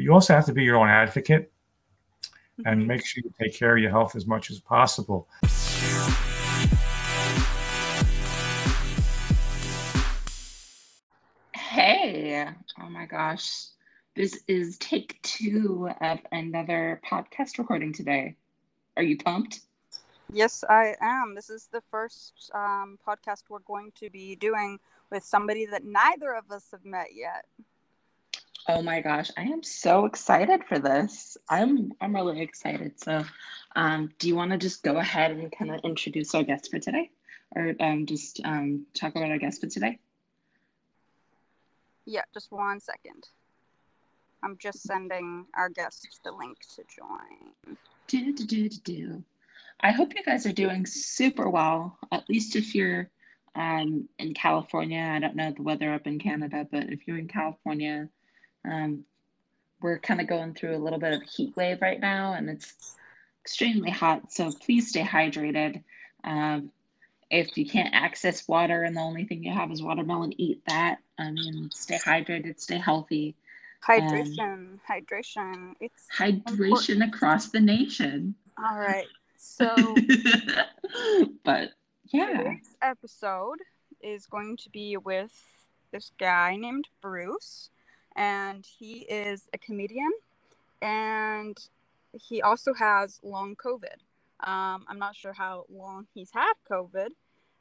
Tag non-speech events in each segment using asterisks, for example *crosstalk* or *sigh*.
but you also have to be your own advocate and Mhm. make sure you take care of your health as much as possible. Hey, oh my gosh. This is take two of another podcast recording today. Are you pumped? Yes, I am. This is the first um, podcast we're going to be doing with somebody that neither of us have met yet. Oh my gosh, I am so excited for this. I'm I'm really excited. So, um, do you want to just go ahead and kind of introduce our guest for today, or um, just um, talk about our guest for today? Yeah, just one second. I'm just sending our guest the link to join. Do, do, do, do, do. I hope you guys are doing super well. At least if you're um, in California. I don't know the weather up in Canada, but if you're in California, um, we're kind of going through a little bit of a heat wave right now, and it's extremely hot. So please stay hydrated. Um, if you can't access water and the only thing you have is watermelon, eat that. I mean, stay hydrated, stay healthy. Hydration, hydration. It's Hydration important. across the nation. All right. So *laughs* but yeah, today's episode is going to be with this guy named Bruce, and he is a comedian, and he also has long COVID. Um, I'm not sure how long he's had COVID,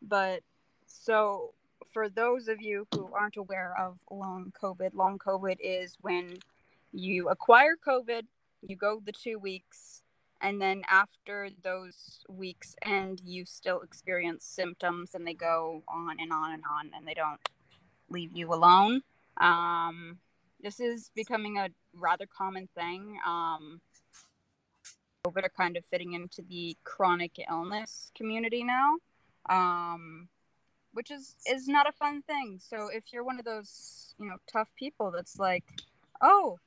but so for those of you who aren't aware of long COVID, long COVID is when you acquire COVID, you go the two weeks, and then after those weeks end, you still experience symptoms, and they go on and on and on, and they don't leave you alone. Um, this is becoming a rather common thing. Um, COVID are kind of fitting into the chronic illness community now, um, which is is not a fun thing. So if you're one of those you know tough people that's like, oh,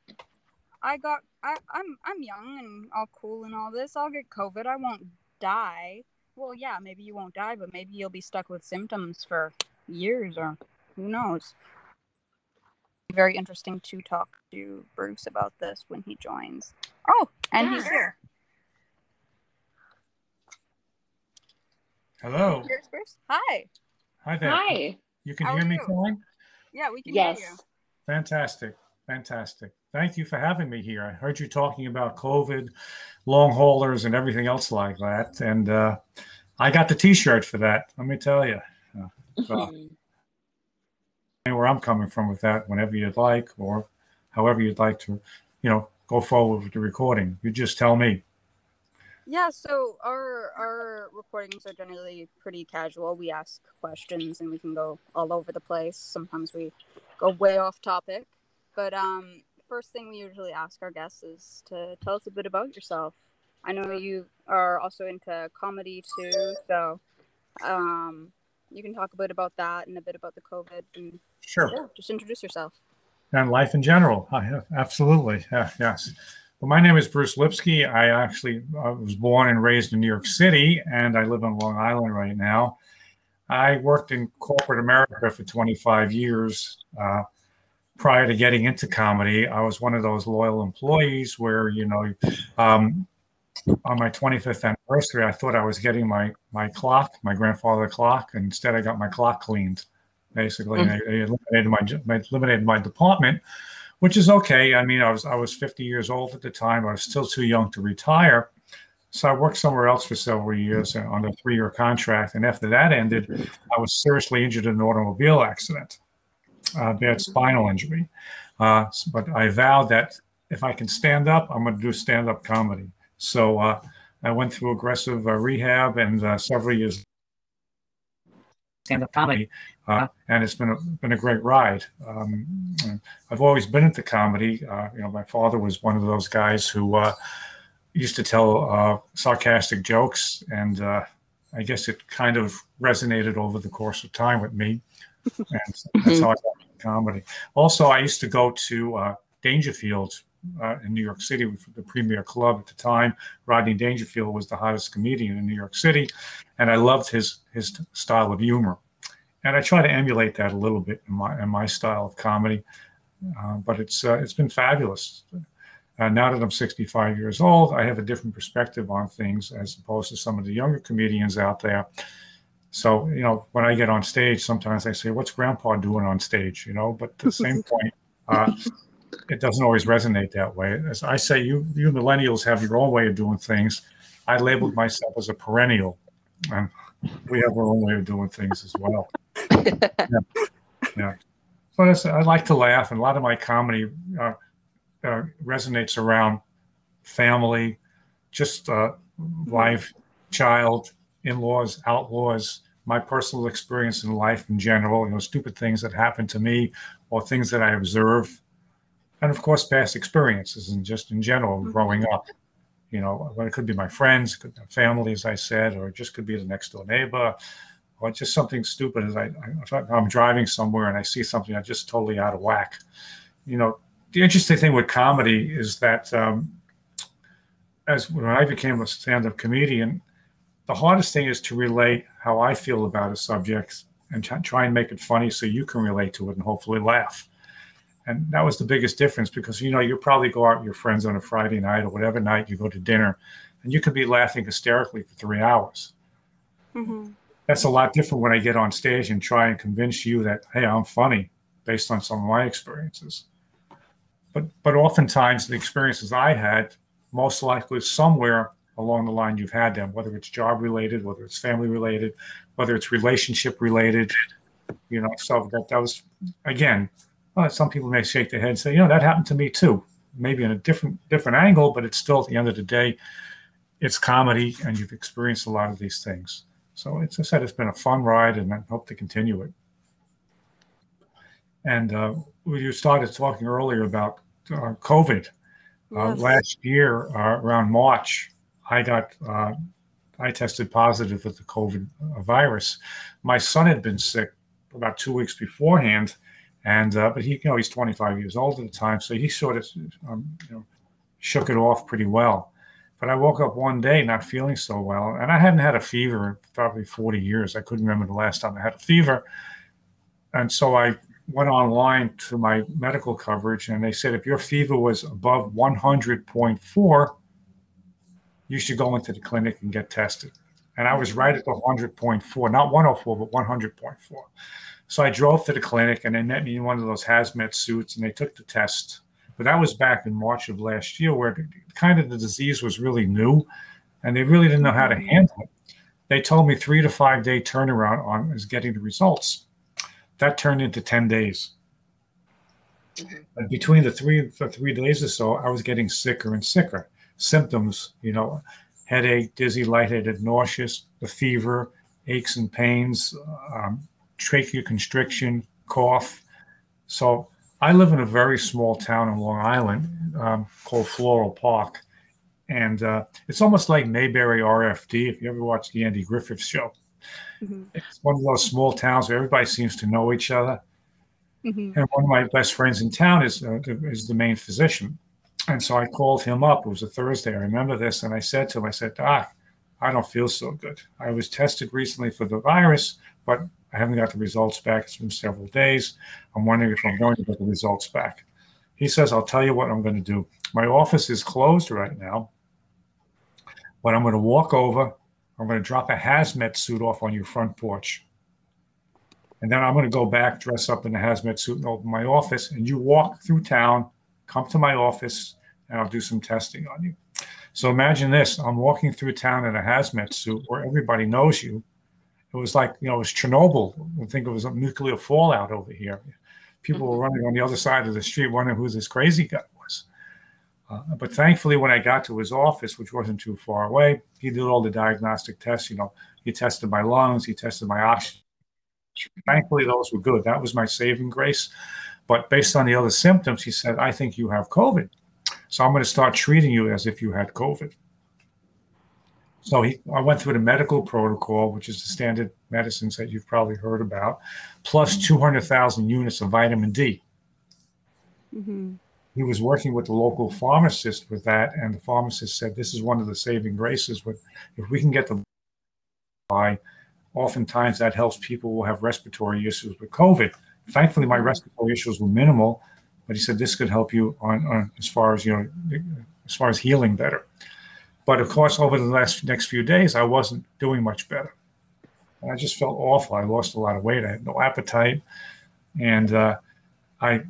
I got I, I'm I'm young and all cool and all this, I'll get COVID, I won't die. Well, yeah, maybe you won't die, but maybe you'll be stuck with symptoms for years or who knows. Very interesting to talk to Bruce about this when he joins. Oh, and he's here. Hello. Here's Bruce. Hi. Hi there. hi. You can How hear me you? fine? Yeah, we can Yes. hear you. Fantastic. Fantastic. Thank you for having me here. I heard you talking about COVID, long haulers, and everything else like that. And uh, I got the t shirt for that. Let me tell you. Well, *laughs* where I'm coming from with that whenever you'd like, or however you'd like to, you know, go forward with the recording. You just tell me. Yeah, so our our recordings are generally pretty casual. We ask questions and we can go all over the place. Sometimes we go way off topic. But um first thing we usually ask our guests is to tell us a bit about yourself. I know you are also into comedy too, so um you can talk a bit about that and a bit about the COVID and Sure. yeah, just introduce yourself. and life in general. I have, absolutely. Yeah, yes. Well, my name is Bruce Lipsky. I actually I was born and raised in New York City, and I live on Long Island right now. I worked in corporate America for 25 years. Uh, prior to getting into comedy, I was one of those loyal employees where, you know, um, on my 25th anniversary, I thought I was getting my my clock, my grandfather clock. and Instead, I got my clock cleaned. Basically, and I, I eliminated my, eliminated my department, which is okay. I mean, I was I was 50 years old at the time. I was still too young to retire, so I worked somewhere else for several years on a three-year contract. And after that ended, I was seriously injured in an automobile accident, uh, bad spinal injury. Uh, but I vowed that if I can stand up, I'm going to do stand-up comedy. So uh, I went through aggressive uh, rehab and uh, several years stand-up comedy, uh, and it's been a, been a great ride. Um, I've always been into comedy. Uh, you know, my father was one of those guys who uh, used to tell uh, sarcastic jokes, and uh, I guess it kind of resonated over the course of time with me, *laughs* and that's how I got into comedy. Also, I used to go to uh, Dangerfield uh, in New York City the premier club at the time. Rodney Dangerfield was the hottest comedian in New York City, and I loved his his style of humor. And I try to emulate that a little bit in my in my style of comedy, uh, but it's uh, it's been fabulous. Uh, now that I'm 65 years old, I have a different perspective on things as opposed to some of the younger comedians out there. So, you know, when I get on stage, sometimes I say, What's grandpa doing on stage? You know, but at the *laughs* same point, uh, it doesn't always resonate that way. As I say, you, you millennials have your own way of doing things. I labeled myself as a perennial, and we have our own way of doing things as well. *laughs* yeah. yeah. But I like to laugh, and a lot of my comedy uh, uh, resonates around family, just uh, life, child, in-laws, outlaws, my personal experience in life in general, you know, stupid things that happen to me or things that I observe. And of course, past experiences and just in general mm-hmm. growing up. You know, it could be my friends, could be family, as I said, or it just could be the next door neighbor, or just something stupid as I, I I'm driving somewhere and I see something that's just totally out of whack. You know, the interesting thing with comedy is that um, as when I became a stand-up comedian, the hardest thing is to relate how I feel about a subject and try and make it funny so you can relate to it and hopefully laugh. And that was the biggest difference because you know you probably go out with your friends on a Friday night or whatever night you go to dinner, and you could be laughing hysterically for three hours. Mm-hmm. That's a lot different when I get on stage and try and convince you that hey, I'm funny based on some of my experiences. But but oftentimes the experiences I had most likely somewhere along the line you've had them, whether it's job related, whether it's family related, whether it's relationship related, you know. So that that was again, well, some people may shake their head and say, you know, that happened to me too, maybe in a different different angle, but it's still at the end of the day, it's comedy, and you've experienced a lot of these things. So as I said, it's been a fun ride, and I hope to continue it. And uh, you started talking earlier about uh, COVID. Uh, yes. last year, uh, around March, I got uh, I tested positive with the COVID virus. My son had been sick about two weeks beforehand, and uh, but he you know he's 25 years old at the time, so he sort of um, you know, shook it off pretty well. But I woke up one day not feeling so well, and I hadn't had a fever in probably 40 years. I couldn't remember the last time I had a fever, and so I went online to my medical coverage, and they said if your fever was above 100.4 you should go into the clinic and get tested. And I was right at the 100.4, not 104, but 100.4. So I drove to the clinic and they met me in one of those hazmat suits and they took the test. But that was back in March of last year where the, kind of the disease was really new and they really didn't know how to mm-hmm. handle it. They told me three to five day turnaround on is getting the results. That turned into 10 days. Mm-hmm. between the three the three days or so, I was getting sicker and sicker symptoms, you know, headache, dizzy, lightheaded, nauseous, the fever, aches and pains, um, trachea constriction, cough. So I live in a very small town in Long Island um, called Floral Park. And uh, it's almost like Mayberry RFD, if you ever watched the Andy Griffith show. Mm-hmm. It's one of those small towns where everybody seems to know each other. Mm-hmm. And one of my best friends in town is, uh, is the main physician. And so I called him up. It was a Thursday. I remember this. And I said to him, I said, Doc, I don't feel so good. I was tested recently for the virus, but I haven't got the results back. It's been several days. I'm wondering if I'm going to get the results back. He says, I'll tell you what I'm going to do. My office is closed right now, but I'm going to walk over. I'm going to drop a hazmat suit off on your front porch. And then I'm going to go back, dress up in the hazmat suit, and open my office. And you walk through town come to my office and I'll do some testing on you. So imagine this I'm walking through town in a hazmat suit where everybody knows you. It was like, you know, it was Chernobyl. I think it was a nuclear fallout over here. People were running on the other side of the street wondering who this crazy guy was. Uh, but thankfully, when I got to his office, which wasn't too far away, he did all the diagnostic tests. You know, he tested my lungs, he tested my oxygen. Thankfully, those were good. That was my saving grace. But based on the other symptoms, he said, I think you have COVID. So I'm going to start treating you as if you had COVID. So he, I went through the medical protocol, which is the standard medicines that you've probably heard about, mm-hmm. 200,000 units of vitamin D. Mm-hmm. He was working with the local pharmacist with that, and the pharmacist said, "This is one of the saving graces. With if we can get the by, oftentimes that helps people who have respiratory issues with COVID." Thankfully, my respiratory issues were minimal, but he said this could help you on, on as far as you know, as far as healing better. But of course, over the last next few days, I wasn't doing much better. And I just felt awful. I lost a lot of weight. I had no appetite, and uh, I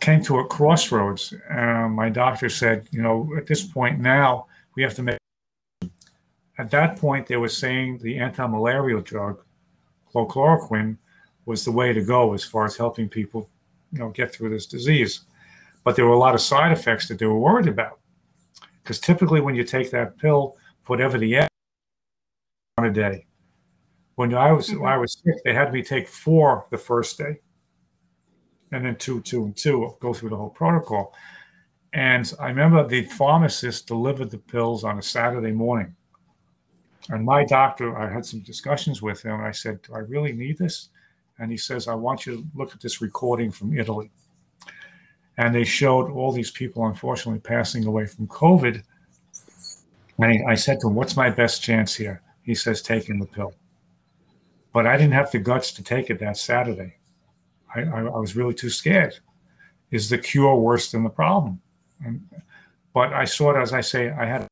came to a crossroads. Uh, my doctor said, you know, at this point now we have to make. At that point, they were saying the anti-malarial drug, chloroquine, was the way to go as far as helping people, you know, get through this disease. But there were a lot of side effects that they were worried about, because typically when you take that pill, whatever the end, on a day. When I was mm-hmm. when I was sick, they had me take four the first day and then two, two, and two, go through the whole protocol. And I remember the pharmacist delivered the pills on a Saturday morning. And my doctor, I had some discussions with him. I said, Do I really need this? And he says, I want you to look at this recording from Italy. And they showed all these people, unfortunately, passing away from COVID. And I said to him, What's my best chance here? He says, Taking the pill. But I didn't have the guts to take it that Saturday. I, I, I was really too scared. Is the cure worse than the problem? And, but I saw it as I say, I had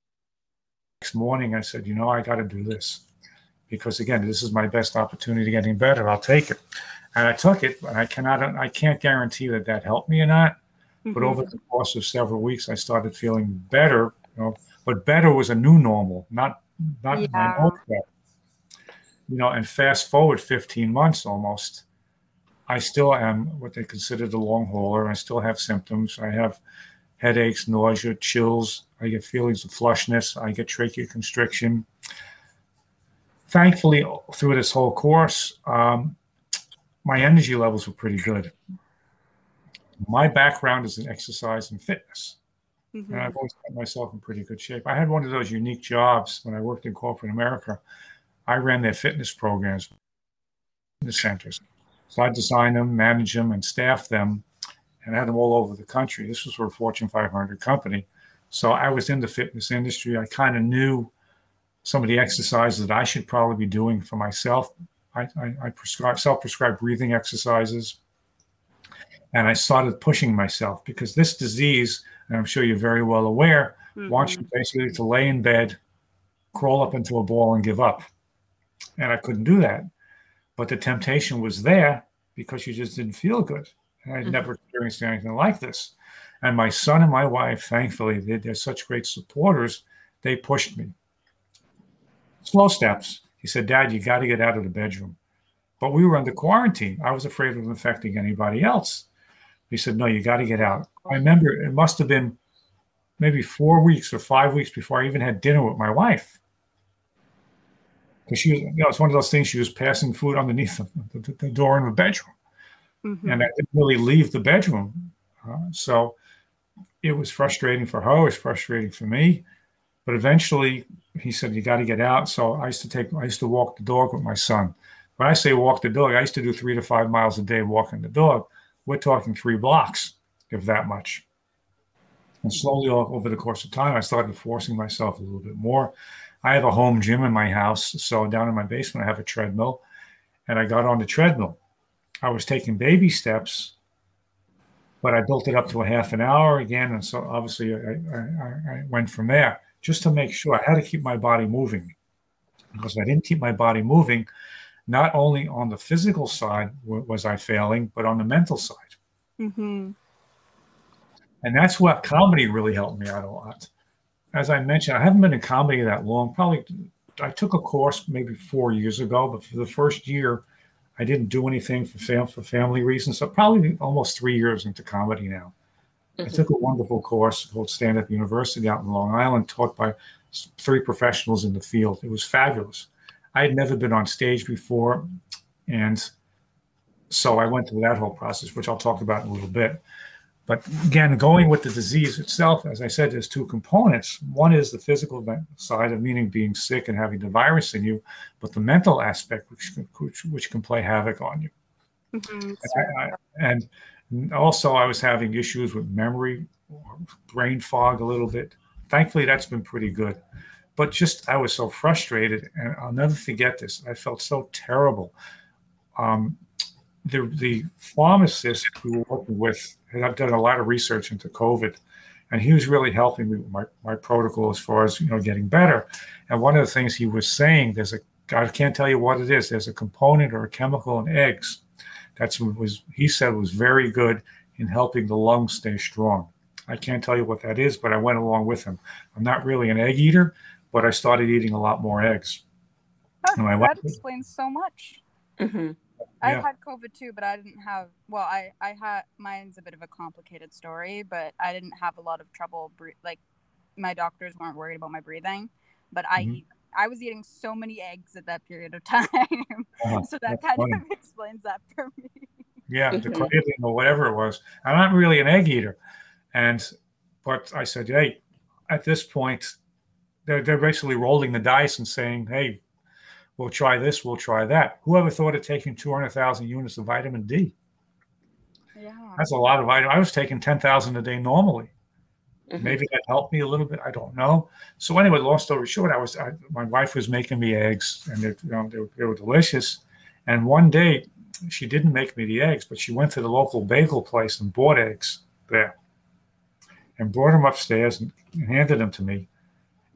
next morning, I said, you know, I got to do this because again, this is my best opportunity to getting better. I'll take it. And I took it, but I cannot, I can't guarantee that that helped me or not. Mm-hmm. But over the course of several weeks, I started feeling better. You know, but better was a new normal, not not yeah. my old better. You know, and fast forward 15 months almost, I still am what they consider the long hauler. I still have symptoms. I have headaches, nausea, chills. I get feelings of flushness. I get trachea constriction. Thankfully, through this whole course, um, my energy levels were pretty good. My background is in exercise and fitness. Mm-hmm. And I've always kept myself in pretty good shape. I had one of those unique jobs when I worked in corporate America. I ran their fitness programs, the centers. So I designed them, manage them, and staff them, and had them all over the country. This was for a Fortune 500 company. So I was in the fitness industry. I kind of knew some of the exercises that I should probably be doing for myself. I, I, I prescribe self-prescribed breathing exercises, and I started pushing myself because this disease, and I'm sure you're very well aware, mm-hmm. wants you basically to lay in bed, crawl up into a ball, and give up. And I couldn't do that but the temptation was there because you just didn't feel good. And I'd mm-hmm. never experienced anything like this. And my son and my wife, thankfully, they, they're such great supporters. They pushed me. Slow steps. He said, Dad, you got to get out of the bedroom. But we were under quarantine. I was afraid of infecting anybody else. He said, No, you got to get out. I remember it must have been maybe four weeks or five weeks before I even had dinner with my wife because she was, you know, it's one of those things. She was passing food underneath the, the, the door in the bedroom, mm-hmm. and I didn't really leave the bedroom. Uh, so it was frustrating for her. It was frustrating for me. But eventually, he said, "You got to get out." So I used to take, I used to walk the dog with my son. When I say walk the dog, I used to do three to five miles a day walking the dog. We're talking three blocks, if that much. And slowly, over the course of time, I started forcing myself a little bit more. I have a home gym in my house. So down in my basement, I have a treadmill. And I got on the treadmill. I was taking baby steps, but I built it up to a half an hour again. And so obviously I, I, I went from there just to make sure I had to keep my body moving. Because if I didn't keep my body moving, not only on the physical side was I failing, but on the mental side. Mm-hmm. And that's what comedy really helped me out a lot as I mentioned, I haven't been in comedy that long. Probably I took a course maybe four years ago, but for the first year, I didn't do anything for fam- for family reasons. So probably almost three years into comedy now. Mm-hmm. I took a wonderful course called Stand Up University out in Long Island, taught by three professionals in the field. It was fabulous. I had never been on stage before, and so I went through that whole process, which I'll talk about in a little bit. But again, going with the disease itself, as I said, there's two components. One is the physical side of meaning being sick and having the virus in you, but the mental aspect, which which, which can play havoc on you. Mm-hmm. And, I, and also, I was having issues with memory, brain fog a little bit. Thankfully, that's been pretty good. But just I was so frustrated, and I'll never forget this. I felt so terrible. Um, the the pharmacist we were working with had I've done a lot of research into COVID, and he was really helping me with my, my protocol as far as you know getting better. And one of the things he was saying, there's a I can't tell you what it is. There's a component or a chemical in eggs that's what was he said was very good in helping the lungs stay strong. I can't tell you what that is, but I went along with him. I'm not really an egg eater, but I started eating a lot more eggs. That, that wife, explains so much. Mm-hmm. I yeah. had COVID too, but I didn't have. Well, I I had mine's a bit of a complicated story, but I didn't have a lot of trouble. Like my doctors weren't worried about my breathing, but I mm-hmm. eat. I was eating so many eggs at that period of *laughs* time, uh-huh. so that kind funny. of *laughs* explains that for me. Yeah, the mm-hmm. craving or whatever it was. I'm not really an egg eater, and but I said, hey, at this point, they're they're basically rolling the dice and saying, hey, we'll try this, we'll try that. Whoever thought of taking 200,000 units of vitamin D? Yeah. That's a lot of vitamin. I was taking 10,000 a day normally. Mm-hmm. Maybe that helped me a little bit. I don't know. So anyway, long story short, I was I, my wife was making me eggs, and they, you know, they, were, they were delicious. And one day, she didn't make me the eggs, but she went to the local bagel place and bought eggs there, and brought them upstairs and handed them to me.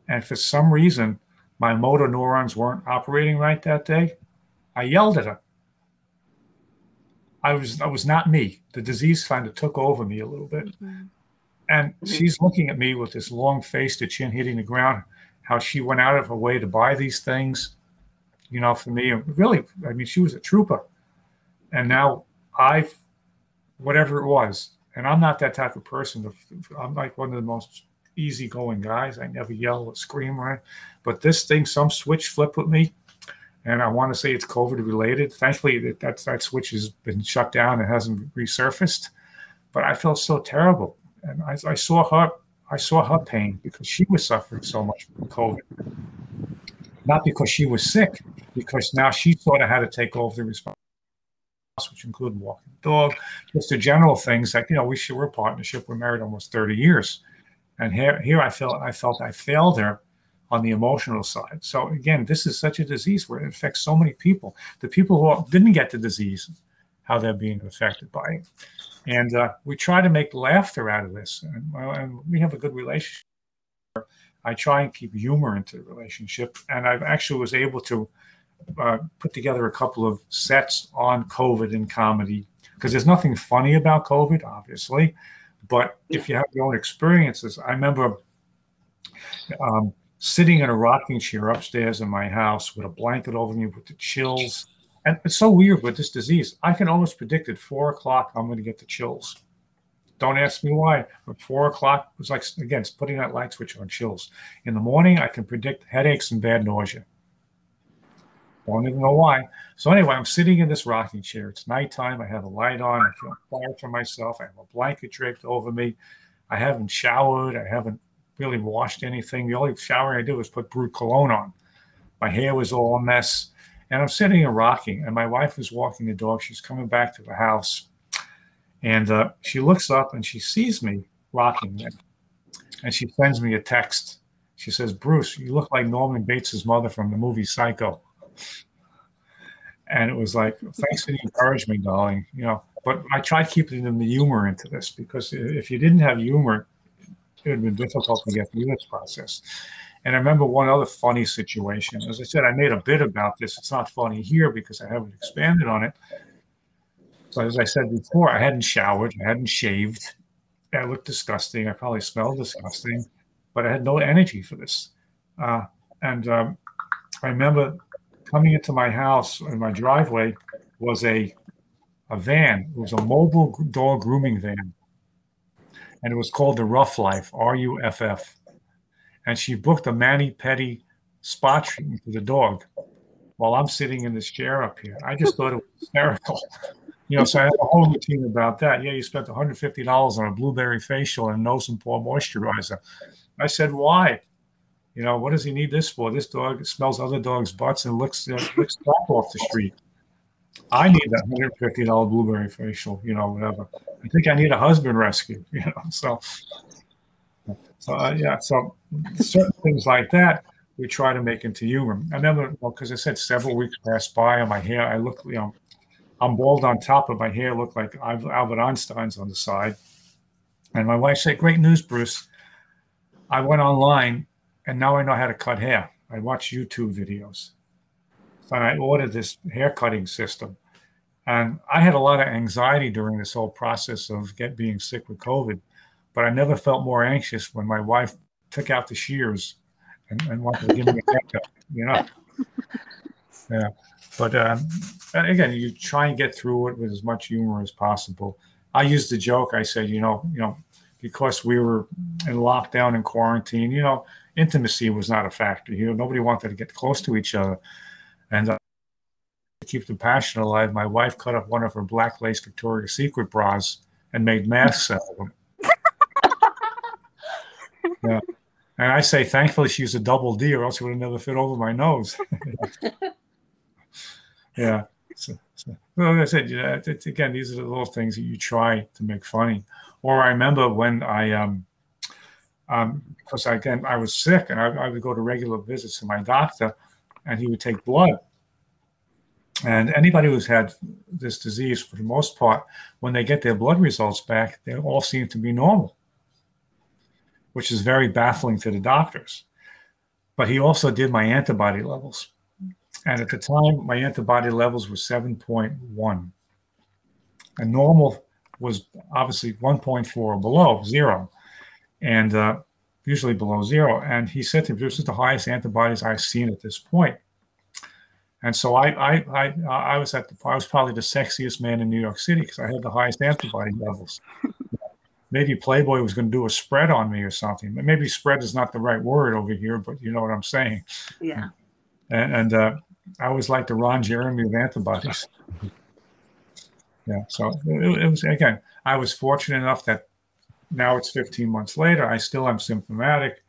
And for some reason, my motor neurons weren't operating right that day, I yelled at her. I was I was not me. The disease kind of took over me a little bit. Mm-hmm. And mm-hmm. she's looking at me with this long face, the chin hitting the ground, how she went out of her way to buy these things, you know, for me. Really, I mean, she was a trooper. And now I've, whatever it was, and I'm not that type of person. I'm like one of the most easygoing guys. I never yell or scream, right? But this thing, some switch flipped with me, and I want to say it's COVID related. Thankfully, that that, that switch has been shut down and hasn't resurfaced. But I felt so terrible, and I, I saw her. I saw her pain because she was suffering so much from COVID. Not because she was sick, because now she sort of had to take over the responsibility which include walking the dog, just the general things that you know we should we're a partnership. We're married almost 30 years. And here, here I felt I felt I failed her on the emotional side. So again, this is such a disease where it affects so many people. The people who didn't get the disease, how they're being affected by it, and uh, we try to make laughter out of this, and, and we have a good relationship. I try and keep humor into the relationship, and I actually was able to uh, put together a couple of sets on COVID and comedy because there's nothing funny about COVID, obviously, but if you have your own experiences, I remember um, sitting in a rocking chair upstairs in my house with a blanket over me with the chills. And it's so weird with this disease. I can almost predict at four o'clock I'm going to get the chills. Don't ask me why. But four o'clock was like again, putting that light switch on chills. In the morning, I can predict headaches and bad nausea. Don't even know why. So anyway, I'm sitting in this rocking chair. It's nighttime. I have a light on. I feel quiet for myself. I have a blanket draped over me. I haven't showered. I haven't really washed anything. The only shower I did was put Brut cologne on. My hair was all a mess. And I'm sitting and rocking. And my wife is walking the dog. She's coming back to the house. And uh, she looks up and she sees me rocking. And she sends me a text. She says, Bruce, you look like Norman Bates' mother from the movie Psycho and it was like, thanks for the encouragement, darling. You know, but I tried keeping the humor into this because if you didn't have humor, it would have been difficult to get through this process. And I remember one other funny situation. As I said, I made a bit about this. It's not funny here because I haven't expanded on it. But as I said before, I hadn't showered, I hadn't shaved. I looked disgusting. I probably smelled disgusting, but I had no energy for this. Uh, and um, I remember coming into my house in my driveway was a a van. It was a mobile dog grooming van, and it was called the Rough Life R U F F. And she booked a mani pedi spa treatment for the dog while I'm sitting in this chair up here. I just thought it was hysterical. *laughs* You know, so I had a whole routine about that. Yeah, you spent $150 on a blueberry facial and nose and paw moisturizer. I said, why? You know, what does he need this for? This dog smells other dogs' butts and looks uh, looks off the street. I need that hundred fifty dollar blueberry facial. You know, whatever. I think I need a husband rescue. *laughs* You know, so so uh, yeah, so certain things like that we try to make into humor. Remember because I said several weeks passed by and my hair. I look, you know, I'm bald on top, but my hair looked like Albert Einstein's on the side And my wife said, Great news, Bruce. I went online and now I know how to cut hair. I watch YouTube videos. So I ordered this hair cutting system. And I had a lot of anxiety during this whole process of get being sick with COVID, but I never felt more anxious when my wife took out the shears and, and wanted to give me a haircut, you know. *laughs* Yeah. But um, again, you try and get through it with as much humor as possible. I used the joke. I said, you know, you know, because we were in lockdown and quarantine, you know, intimacy was not a factor. You know, nobody wanted to get close to each other, and uh, to keep the passion alive, my wife cut up one of her black lace Victoria's Secret bras and made masks out of them. Yeah. And I say, thankfully, she used a double D, or else it would have never fit over my nose. *laughs* yeah. So, so, well, like I said, you know, again, these are the little things that you try to make funny. Or I remember when I, um, um, because again, I was sick and I, I would go to regular visits to my doctor and he would take blood. And anybody who's had this disease, for the most part, when they get their blood results back, they all seem to be normal, which is very baffling to the doctors. But he also did my antibody levels. And at the time, my antibody levels were 7.1. And normal was obviously 1.4 or below, zero. And uh, usually below zero. And he said to me, this is the highest antibodies I've seen at this point. And so I, I, I, I was at the, I was probably the sexiest man in New York City because I had the highest antibody levels. Maybe Playboy was going to do a spread on me or something. Maybe spread is not the right word over here, but you know what I'm saying. Yeah. And, and uh, I was like the Ron Jeremy of antibodies. *laughs* Yeah. So it, it, was again. I was fortunate enough that now it's 15 months later. I still am symptomatic.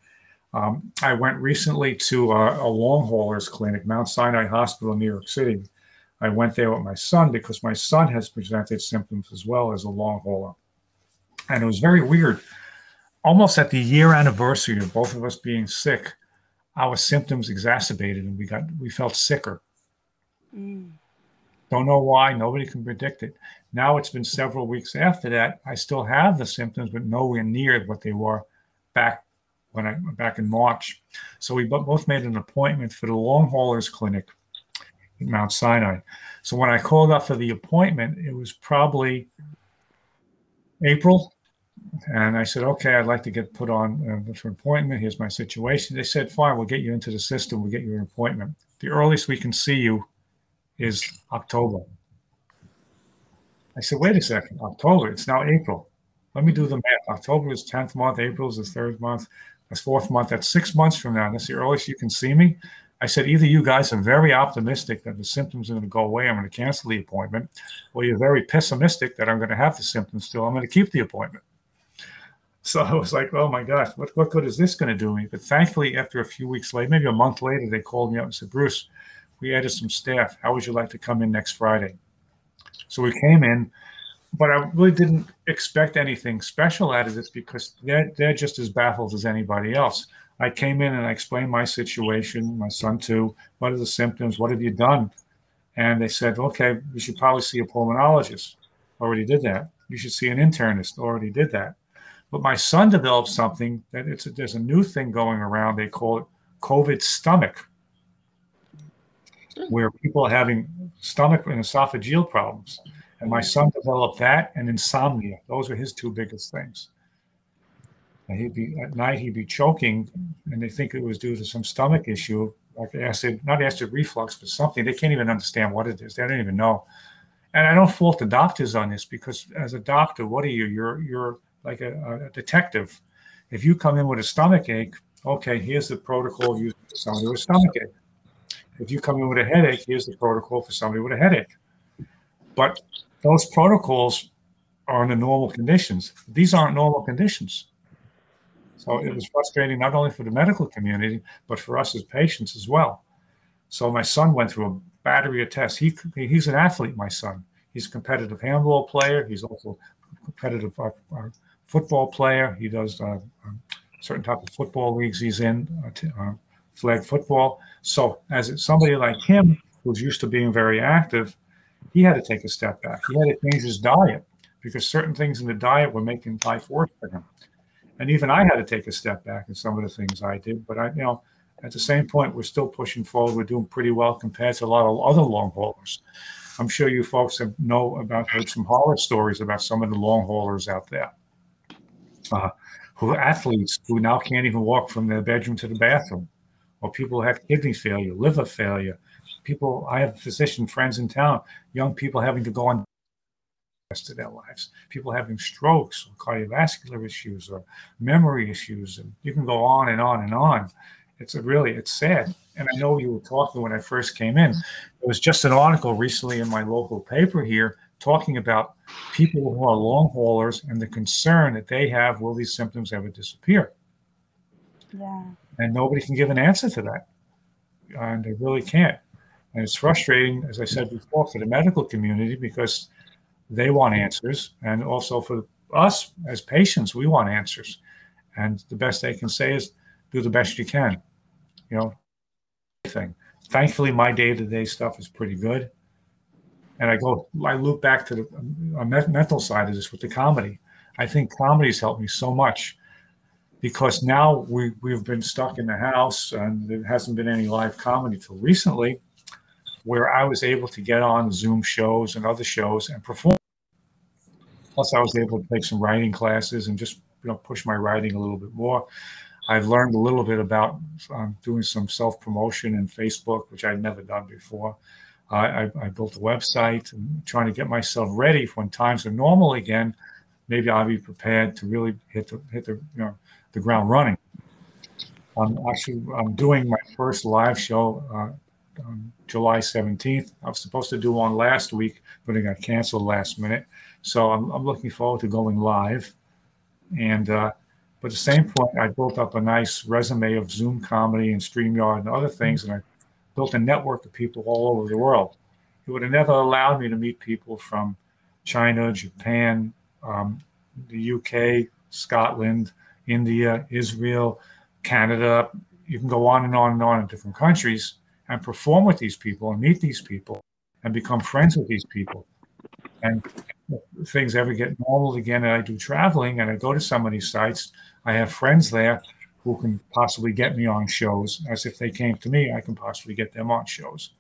Um, I went recently to a, a long haulers clinic, Mount Sinai Hospital in New York City. I went there with my son because my son has presented symptoms as well as a long hauler. And it was very weird. Almost at the year anniversary of both of us being sick, our symptoms exacerbated and we got we felt sicker. Mm. Don't know why, nobody can predict it. Now it's been several weeks after that. I still have the symptoms, but nowhere near what they were back when I back in March. So we both made an appointment for the long haulers clinic at Mount Sinai. So when I called up for the appointment, it was probably April. And I said, okay, I'd like to get put on uh, for an appointment. Here's my situation. They said, fine, we'll get you into the system. We'll get you an appointment. The earliest we can see you is October. I said, wait a second, October, it's now April. Let me do the math. October is 10th month, April is the third month, that's fourth month, that's six months from now. That's the earliest you can see me. I said, either you guys are very optimistic that the symptoms are going to go away, I'm going to cancel the appointment, or you're very pessimistic that I'm going to have the symptoms still, I'm going to keep the appointment. So I was like, oh my gosh, what, what good is this going to do me? But thankfully, after a few weeks later, maybe a month later, they called me up and said, Bruce, we added some staff. How would you like to come in next Friday? So we came in, but I really didn't expect anything special out of this because they're, they're just as baffled as anybody else. I came in and I explained my situation, my son too. What are the symptoms? What have you done? And they said, okay, you should probably see a pulmonologist. Already did that. You should see an internist. Already did that. But my son developed something that it's a, there's a new thing going around. They call it COVID stomach, hmm. where people are having stomach and esophageal problems. And my son developed that and insomnia. Those are his two biggest things. And he'd be at night, he'd be choking, and they think it was due to some stomach issue, like acid, not acid reflux, but something. They can't even understand what it is. They don't even know. And I don't fault the doctors on this because as a doctor, what are you? You're you're like a, a detective. If you come in with a stomach ache, okay, here's the protocol for somebody with a stomach ache. If you come in with a headache, here's the protocol for somebody with a headache. But those protocols are under normal conditions. These aren't normal conditions. So it was frustrating not only for the medical community, but for us as patients as well. So my son went through a battery of tests. He, he's an athlete, my son. He's a competitive handball player. He's also a competitive uh, uh, football player. He does uh, um, certain type of football leagues he's in, uh, t- uh, flag football. So as somebody like him, who's used to being very active, he had to take a step back. He had to change his diet because certain things in the diet were making life worse for him. And even I had to take a step back in some of the things I did. But I, you know, at the same point, we're still pushing forward. We're doing pretty well compared to a lot of other long haulers. I'm sure you folks have know about heard some horror stories about some of the long haulers out there, uh, who athletes who now can't even walk from their bedroom to the bathroom, or people who have kidney failure, liver failure. People, I have physician friends in town, young people having to go on rest of their lives. People having strokes or cardiovascular issues or memory issues, and you can go on and on and on. It's really it's sad. And I know you were talking when I first came in. There was just an article recently in my local paper here talking about people who are long haulers and the concern that they have will these symptoms ever disappear? Yeah. And nobody can give an answer to that. And they really can't. And it's frustrating, as I said before, for the medical community because they want answers. And also for us as patients, we want answers. And the best they can say is do the best you can. You know, thing. Thankfully, my day-to-day stuff is pretty good. And I go, I loop back to the uh, mental side of this with the comedy. I think comedy has helped me so much because now we, we've been stuck in the house and there hasn't been any live comedy till recently where I was able to get on Zoom shows and other shows and perform. Plus, I was able to take some writing classes and just you know push my writing a little bit more. I've learned a little bit about um, doing some self promotion in Facebook, which I'd never done before. Uh, I, I, built a website and trying to get myself ready when times are normal again. Maybe I'll be prepared to really hit the hit the you know the ground running. I'm actually I'm doing my first live show uh, on July 17th. I was supposed to do one last week, but it got canceled last minute. So I'm, I'm looking forward to going live. And uh, but at the same point, I built up a nice resume of Zoom comedy and StreamYard and other things, and I built a network of people all over the world. It would have never allowed me to meet people from China, Japan, um, the UK, Scotland, India, Israel, Canada. You can go on and on and on in different countries and perform with these people and meet these people and become friends with these people. And things ever get normal again and I do traveling and I go to some of these sites, I have friends there who can possibly get me on shows. As if they came to me, I can possibly get them on shows.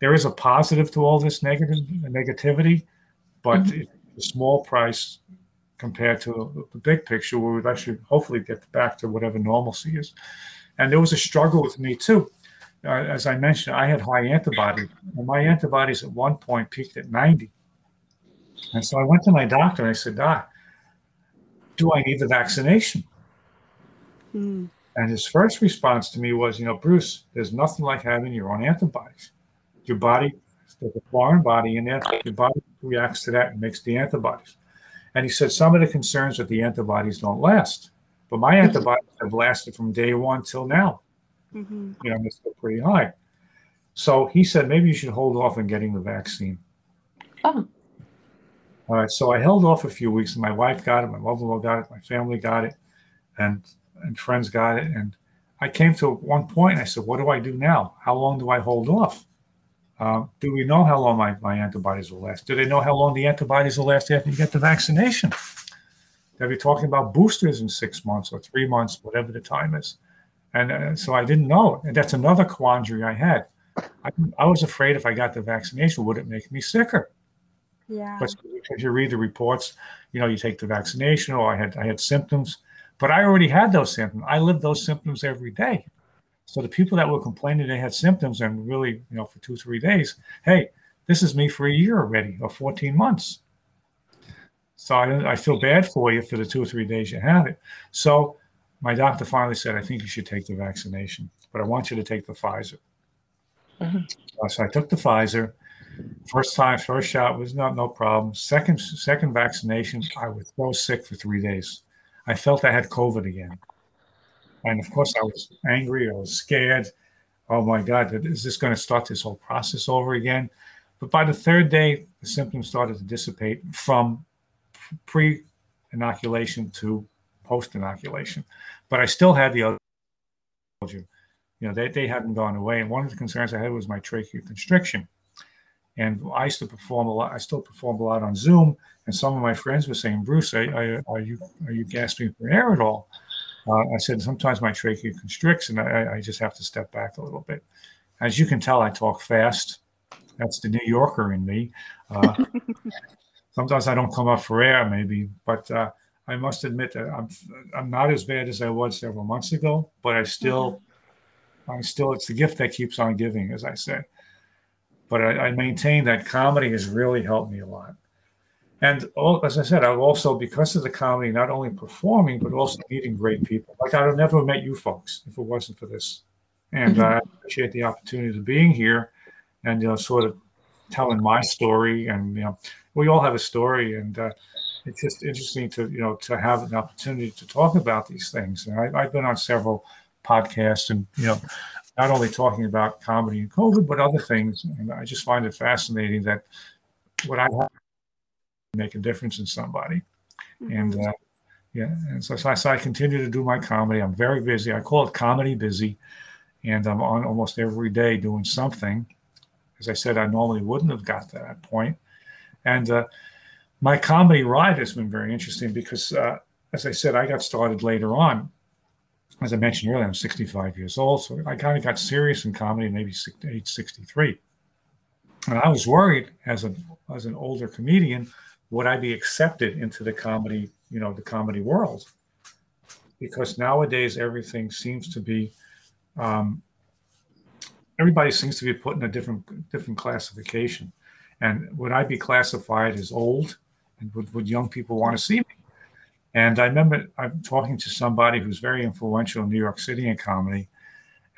There is a positive to all this negative negativity, but mm-hmm. it's a small price compared to the big picture where we'd actually hopefully get back to whatever normalcy is. And there was a struggle with me too. Uh, as I mentioned, I had high antibodies, and my antibodies at one point peaked at 90. And so I went to my doctor and I said, Doc, do I need the vaccination? Mm. And his first response to me was, you know, Bruce, there's nothing like having your own antibodies. Your body, there's a foreign body in there, your body reacts to that and makes the antibodies. And he said some of the concerns that the antibodies don't last, but my mm-hmm. antibodies have lasted from day one till now. Mm-hmm. You know, they're still pretty high. So he said maybe you should hold off on getting the vaccine. Oh. All right, so I held off a few weeks, and my wife got it, my mother-in-law got it, my family got it, and and friends got it, and I came to one point. And I said, "What do I do now? How long do I hold off? Uh, do we know how long my, my antibodies will last? Do they know how long the antibodies will last after you get the vaccination? They'll be talking about boosters in six months or three months, whatever the time is." And uh, so I didn't know, and that's another quandary I had. I, I was afraid if I got the vaccination, would it make me sicker? Yeah. But because you read the reports, you know, you take the vaccination, or I had I had symptoms, but I already had those symptoms. I lived those symptoms every day. So the people that were complaining they had symptoms and really, you know, for two three days, hey, this is me for a year already or 14 months. So I, I feel bad for you for the two or three days you had it. So my doctor finally said, I think you should take the vaccination, but I want you to take the Pfizer. Mm-hmm. So I took the Pfizer First time, first shot was not no problem. Second second vaccination, I was so sick for three days. I felt I had COVID again, and of course I was angry. I was scared. Oh my God, is this going to start this whole process over again? But by the third day, the symptoms started to dissipate from pre inoculation to post inoculation. But I still had the other. You know, they, they hadn't gone away. And one of the concerns I had was my tracheal constriction And I used to perform a lot. I still perform a lot on Zoom. And some of my friends were saying, Bruce, I, I, are you are you gasping for air at all? Uh, I said, sometimes my trachea constricts and I, I just have to step back a little bit. As you can tell, I talk fast. That's the New Yorker in me. Uh, *laughs* sometimes I don't come up for air, maybe, but uh, I must admit that I'm I'm not as bad as I was several months ago. But I still, mm-hmm. I'm still. It's the gift that keeps on giving, as I say. But I, I maintain that comedy has really helped me a lot. And all, as I said, I've also, because of the comedy, not only performing, but also meeting great people. Like I'd have never met you folks if it wasn't for this. And mm-hmm. I appreciate the opportunity of being here and, you know, sort of telling my story. And, you know, we all have a story. And uh, it's just interesting to, you know, to have an opportunity to talk about these things. And I, I've been on several podcasts and, you know, not only talking about comedy and COVID, but other things. And I just find it fascinating that what I have make a difference in somebody. Mm-hmm. And uh, yeah, and so, so, I, so I continue to do my comedy. I'm very busy. I call it comedy busy, and I'm on almost every day doing something. As I said, I normally wouldn't have got to that point. And uh, my comedy ride has been very interesting because, uh, as I said, I got started later on. As I mentioned earlier, I'm 65 years old, so I kind of got serious in comedy maybe age 63. And I was worried as an as an older comedian would I be accepted into the comedy, you know, the comedy world? Because nowadays everything seems to be, um, everybody seems to be put in a different different classification. And would I be classified as old? And would, would young people want to see me? And I remember I'm talking to somebody who's very influential in New York City in comedy,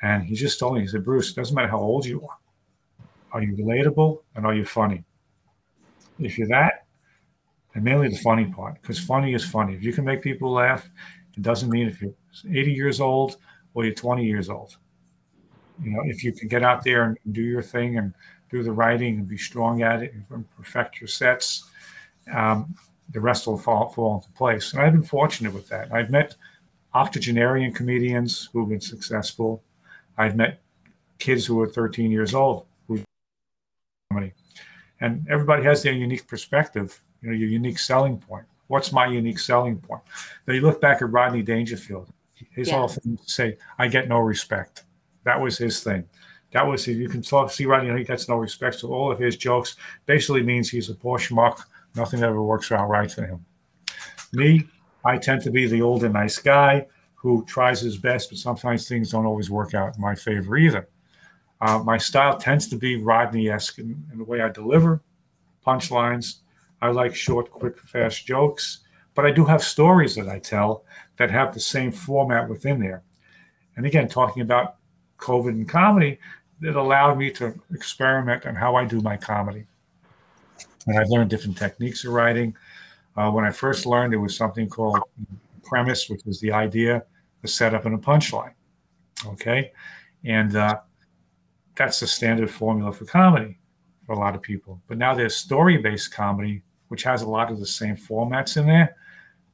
and he just told me, he said, Bruce, it doesn't matter how old you are. Are you relatable and are you funny? If you're that, and mainly the funny part, because funny is funny. If you can make people laugh, it doesn't mean if you're 80 years old or you're 20 years old. You know, if you can get out there and do your thing and do the writing and be strong at it and perfect your sets, um, the rest will fall, fall into place. And I've been fortunate with that. I've met octogenarian comedians who've been successful. I've met kids who are 13 years old who comedy. And everybody has their unique perspective you know, your unique selling point. What's my unique selling point? Now you look back at Rodney Dangerfield. His yeah. whole thing say, "I get no respect." That was his thing. That was his, you can talk, see Rodney. He gets no respect. So all of his jokes basically means he's a poor schmuck. Nothing ever works out right for him. Me, I tend to be the older nice guy who tries his best, but sometimes things don't always work out in my favor either. Uh, my style tends to be Rodney-esque in, in the way I deliver punchlines, I like short, quick, fast jokes, but I do have stories that I tell that have the same format within there. And again, talking about COVID and comedy, it allowed me to experiment on how I do my comedy. And I've learned different techniques of writing. Uh, when I first learned, it was something called premise, which was the idea, the setup, and a punchline. Okay. And uh, that's the standard formula for comedy for a lot of people. But now there's story based comedy, which has a lot of the same formats in there.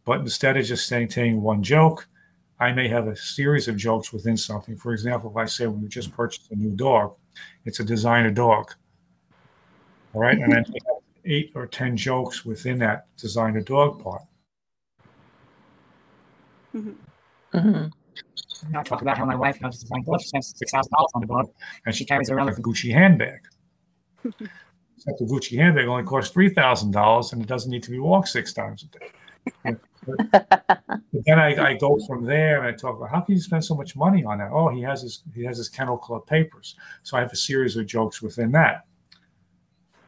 But instead of just saying, one joke, I may have a series of jokes within something. For example, if I say we just purchased a new dog, it's a designer dog. All right. And then eight or 10 jokes within that designer dog part. Mm-hmm. Mm-hmm. I talk about how my wife has designed dogs. She spends $6,000 on the dog, and she carries around a Gucci handbag. *laughs* Except the Gucci handbag only costs three thousand dollars, and it doesn't need to be walked six times a day. *laughs* but, then I, I, go from there and I talk about how can you spend so much money on that? Oh, he has his he has his kennel club papers, so I have a series of jokes within that.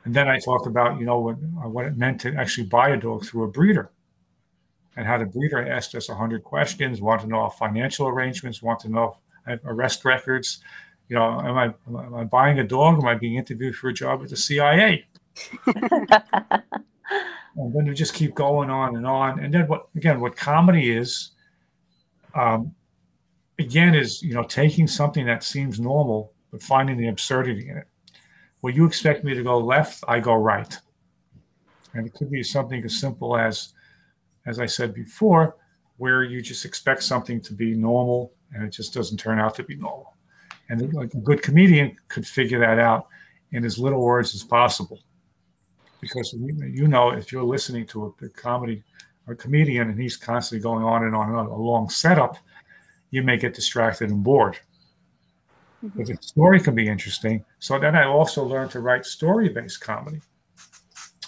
And then I talk about you know what what it meant to actually buy a dog through a breeder, and how the breeder asked us hundred questions, wanted to know our financial arrangements, wanted to know arrest records, you know, am I, am I buying a dog? Am I being interviewed for a job at the CIA? *laughs* and then we just keep going on and on. And then what, again, what comedy is, um, again, is, you know, taking something that seems normal, but finding the absurdity in it. Well, you expect me to go left, I go right. And it could be something as simple as, as I said before, where you just expect something to be normal and it just doesn't turn out to be normal. And like a good comedian could figure that out in as little words as possible. Because you know, if you're listening to a, a comedy or comedian and he's constantly going on and on and on, a long setup, you may get distracted and bored. Mm-hmm. But the story can be interesting. So then I also learned to write story based comedy.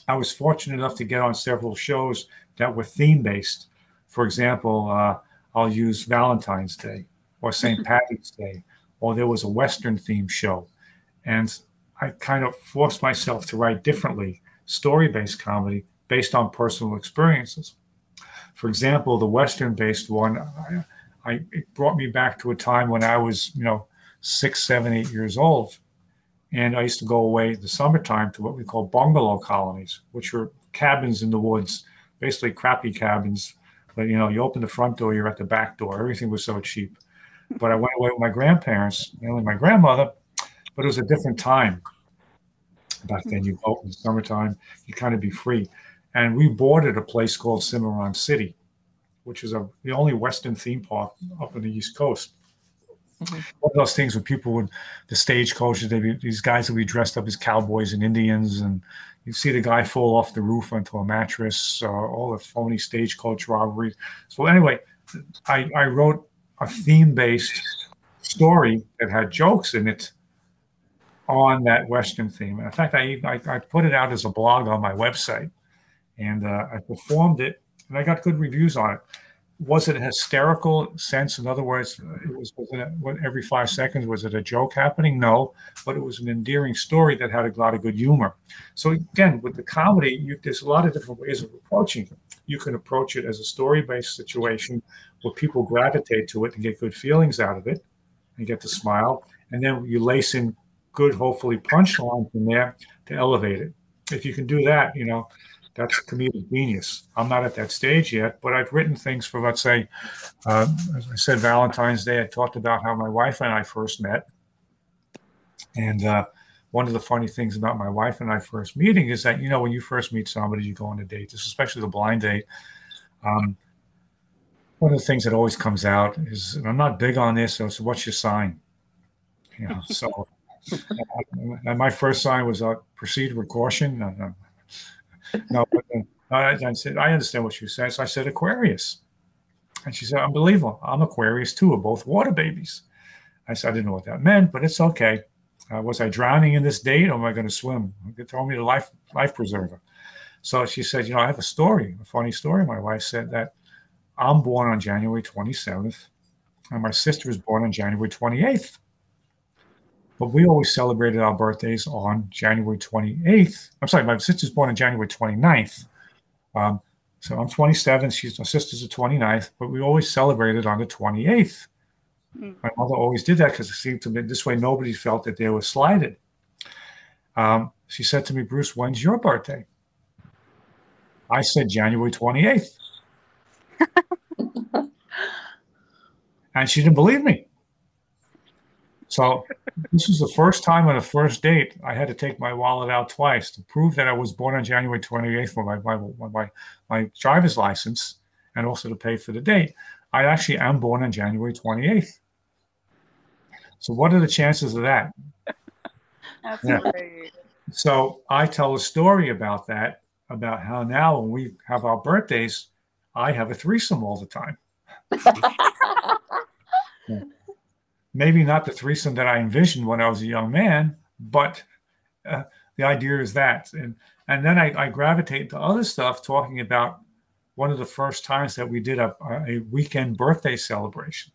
I was fortunate enough to get on several shows that were theme based. For example, uh, I'll use Valentine's Day or St. *laughs* Patrick's Day, or there was a Western theme show. And I kind of forced myself to write differently, story based comedy based on personal experiences. For example, the Western based one, I, I, it brought me back to a time when I was, you know, six, seven, eight years old. And I used to go away in the summertime to what we call bungalow colonies, which were cabins in the woods, basically crappy cabins. But you know, you open the front door, you're at the back door. Everything was so cheap. But I went away with my grandparents, mainly my grandmother, but it was a different time. Back then, you go in the summertime, you kind of be free. And we boarded a place called Cimarron City, which is a, the only Western theme park up on the East Coast. Mm-hmm. One of those things where people would, the stagecoaches, they be, these guys would be dressed up as cowboys and Indians, and you see the guy fall off the roof onto a mattress, uh, all the phony stagecoach robberies. So anyway, I, I wrote a theme-based story that had jokes in it on that Western theme. In fact, I, I, I put it out as a blog on my website, and uh, I performed it, and I got good reviews on it was it a hysterical sense? In other words, it was, was it, every five seconds was it a joke happening? No, but it was an endearing story that had a lot of good humor. So again, with the comedy, you, there's a lot of different ways of approaching it. You can approach it as a story-based situation where people gravitate to it and get good feelings out of it and get to smile, and then you lace in good, hopefully punchlines in there to elevate it. If you can do that, you know, that's comedic genius. I'm not at that stage yet, but I've written things for, let's say, uh, as I said, Valentine's Day. I talked about how my wife and I first met, and uh, one of the funny things about my wife and I first meeting is that you know when you first meet somebody, you go on a date. This especially the blind date. Um, one of the things that always comes out is, and I'm not big on this. So, so what's your sign? You know, so. *laughs* and my first sign was uh, proceed with caution no, but, uh, I, I, said, I understand what you said. So I said, Aquarius. And she said, unbelievable. I'm Aquarius too. We're both water babies. I said, I didn't know what that meant, but it's okay. Uh, was I drowning in this date or am I going to swim? They told me the life life preserver. So she said, you know, I have a story, a funny story. My wife said that I'm born on January 27th and my sister was born on January 28th. But we always celebrated our birthdays on January 28th. I'm sorry, my sister's born on January 29th. Um, so I'm 27. She's my sister's the 29th, but we always celebrated on the 28th. Mm. My mother always did that because it seemed to me this way nobody felt that they were slighted. Um, she said to me, Bruce, when's your birthday? I said January 28th. *laughs* and she didn't believe me. So this was the first time on a first date I had to take my wallet out twice to prove that I was born on January 28th for my, my, my, my driver's license and also to pay for the date. I actually am born on January 28th. So what are the chances of that? *laughs* That's yeah. great. So I tell a story about that, about how now when we have our birthdays, I have a threesome all the time. *laughs* yeah maybe not the threesome that I envisioned when I was a young man, but uh, the idea is that. And and then I, I, gravitate to other stuff, talking about one of the first times that we did a, a weekend birthday celebration,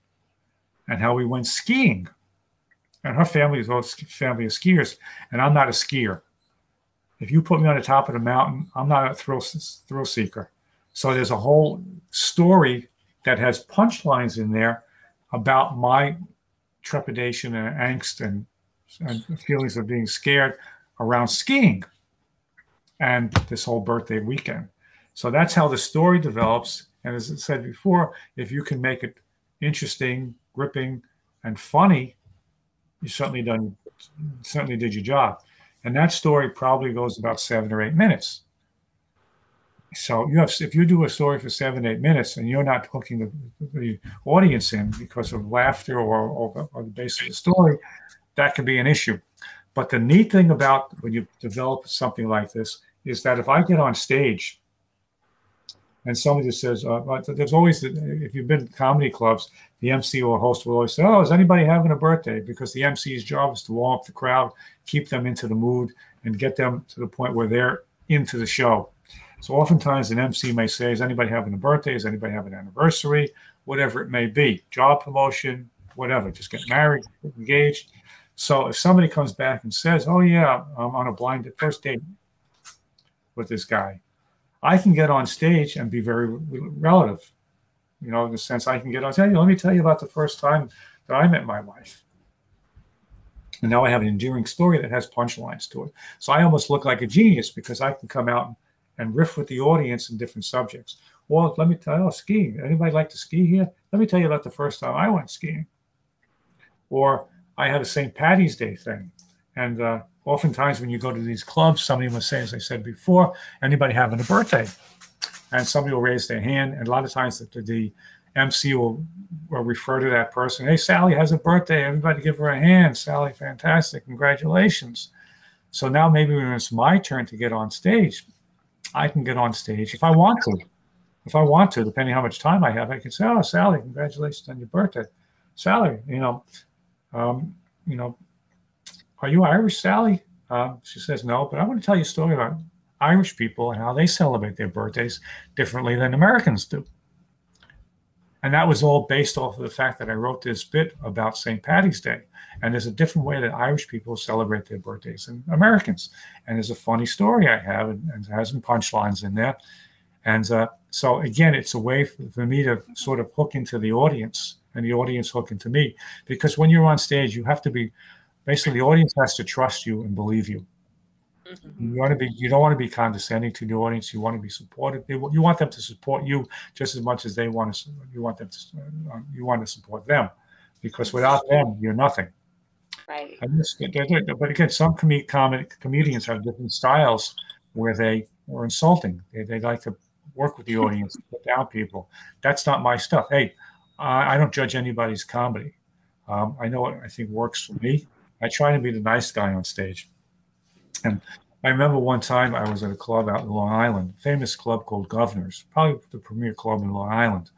and how we went skiing. And her family is a family of skiers, and I'm not a skier. If you put me on the top of the mountain, I'm not a thrill thrill seeker. So there's a whole story that has punchlines in there about my trepidation and angst and, and feelings of being scared around skiing and this whole birthday weekend. So that's how the story develops. And as I said before, if you can make it interesting, gripping, and funny, you certainly done certainly did your job. And that story probably goes about seven or eight minutes. So you have if you do a story for seven eight minutes and you're not hooking the, the audience in because of laughter or, or, or the base of the story, that could be an issue. But the neat thing about when you develop something like this is that if I get on stage and somebody just says, uh, there's always, if you've been to comedy clubs, the MC or host will always say, oh, is anybody having a birthday? Because the MC's job is to warm up the crowd, keep them into the mood, and get them to the point where they're into the show. So oftentimes an MC may say, is anybody having a birthday? Is anybody having an anniversary? Whatever it may be, job promotion, whatever, just get married, get engaged. So if somebody comes back and says, oh yeah, I'm on a blind first date with this guy, I can get on stage and be very relative. You know, in the sense I can get on, you, let me tell you about the first time that I met my wife. And now I have an endearing story that has punchlines to it. So I almost look like a genius because I can come out and riff with the audience in different subjects. Well, let me tell you, oh, skiing. Anybody like to ski here? Let me tell you about the first time I went skiing. Or I had a St. Patty's Day thing. And uh, oftentimes when you go to these clubs, somebody will say, as I said before, anybody having a birthday? And somebody will raise their hand. And a lot of times the, the MC will, will refer to that person. Hey, Sally has a birthday. Everybody give her a hand. Sally, fantastic. Congratulations. So now maybe when it's my turn to get on stage, I can get on stage if I want to. If I want to, depending how much time I have, I can say, "Oh, Sally, congratulations on your birthday, Sally." You know, um, you know, are you Irish, Sally? Uh, she says no, but I want to tell you a story about Irish people and how they celebrate their birthdays differently than Americans do. And that was all based off of the fact that I wrote this bit about St. Patty's Day. And there's a different way that Irish people celebrate their birthdays than Americans. And there's a funny story I have, and, and it has some punchlines in there. And uh, so, again, it's a way for, for me to sort of hook into the audience and the audience hook into me. Because when you're on stage, you have to be basically the audience has to trust you and believe you. Mm-hmm. You want to be you don't want to be condescending to the audience. You want to be supportive. you want them to support you just as much as they want to. You want them to uh, you want to support them, because without them, you're nothing. Right. Just, but again, some com- com- comedians have different styles where they are insulting. They, they like to work with the audience, *laughs* put down people. That's not my stuff. Hey, I don't judge anybody's comedy. Um, I know what I think works for me. I try to be the nice guy on stage. And I remember one time I was at a club out in Long Island, famous club called Governors, probably the premier club in Long Island.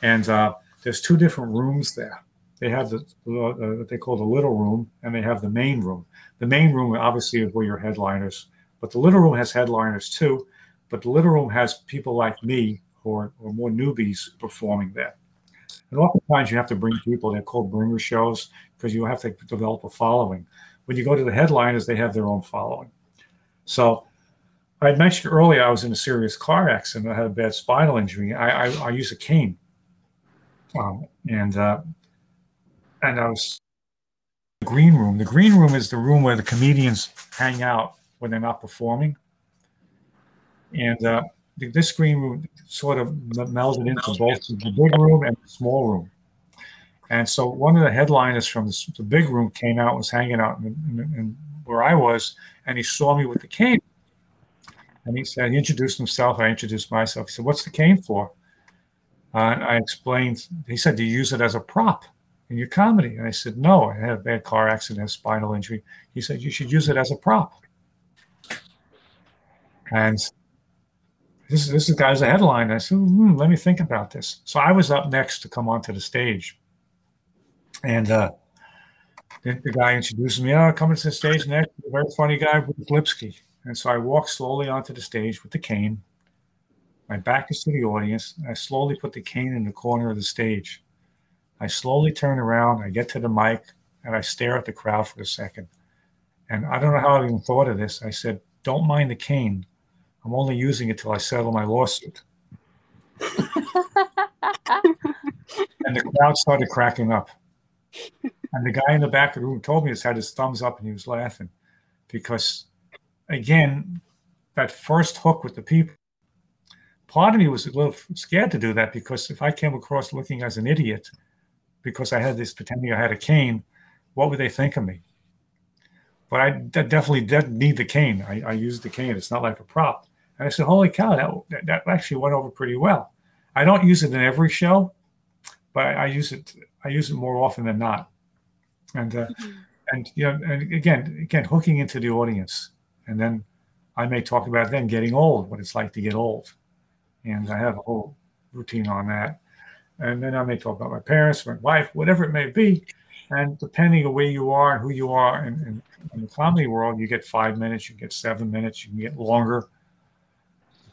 And uh, there's two different rooms there. They have the uh, what they call the little room, and they have the main room. The main room obviously is where your headliners, but the little room has headliners too. But the little room has people like me who are more newbies performing there. And oftentimes you have to bring people. They're called bringer shows because you have to develop a following. When you go to the headliners, they have their own following. So I mentioned earlier I was in a serious car accident. I had a bad spinal injury. I, I, I use a cane. Um, and uh, and I was the green room. The green room is the room where the comedians hang out when they're not performing. And uh, this green room sort of melded into both the big room and the small room. And so one of the headliners from the, the big room came out, was hanging out in, in, in where I was, and he saw me with the cane. And he said, he introduced himself. I introduced myself. He said, What's the cane for? Uh, I explained, he said, Do you use it as a prop in your comedy? And I said, No, I had a bad car accident, spinal injury. He said, You should use it as a prop. And this, this is guy's a headline. I said, hmm, Let me think about this. So I was up next to come onto the stage. And uh, the, the, guy introduces me. Oh, coming to the stage next, a very funny guy, Bruce Lipsky. And so I walk slowly onto the stage with the cane. My back is to the audience. I slowly put the cane in the corner of the stage. I slowly turn around. I get to the mic and I stare at the crowd for a second. And I don't know how I even thought of this. I said, Don't mind the cane. I'm only using it till I settle my lawsuit. *laughs* and the crowd started cracking up. And the guy in the back of the room told me this had his thumbs up and he was laughing because, again, that first hook with the people, part of me was a little scared to do that because if I came across looking as an idiot because I had this pretending I had a cane, what would they think of me? But I definitely didn't need the cane. I, I, used the cane. It's not like a prop. And I said, holy cow, that, that actually went over pretty well. I don't use it in every show, but I, I use it I use it more often than not. And uh, mm-hmm. and you know, and again, again, hooking into the audience, and then I may talk about then getting old, what it's like to get old, and I have a whole routine on that, and then I may talk about my parents, my wife, whatever it may be, and depending on where you are and who you are in, in, in the comedy world, you get five minutes, you get seven minutes, you can get longer,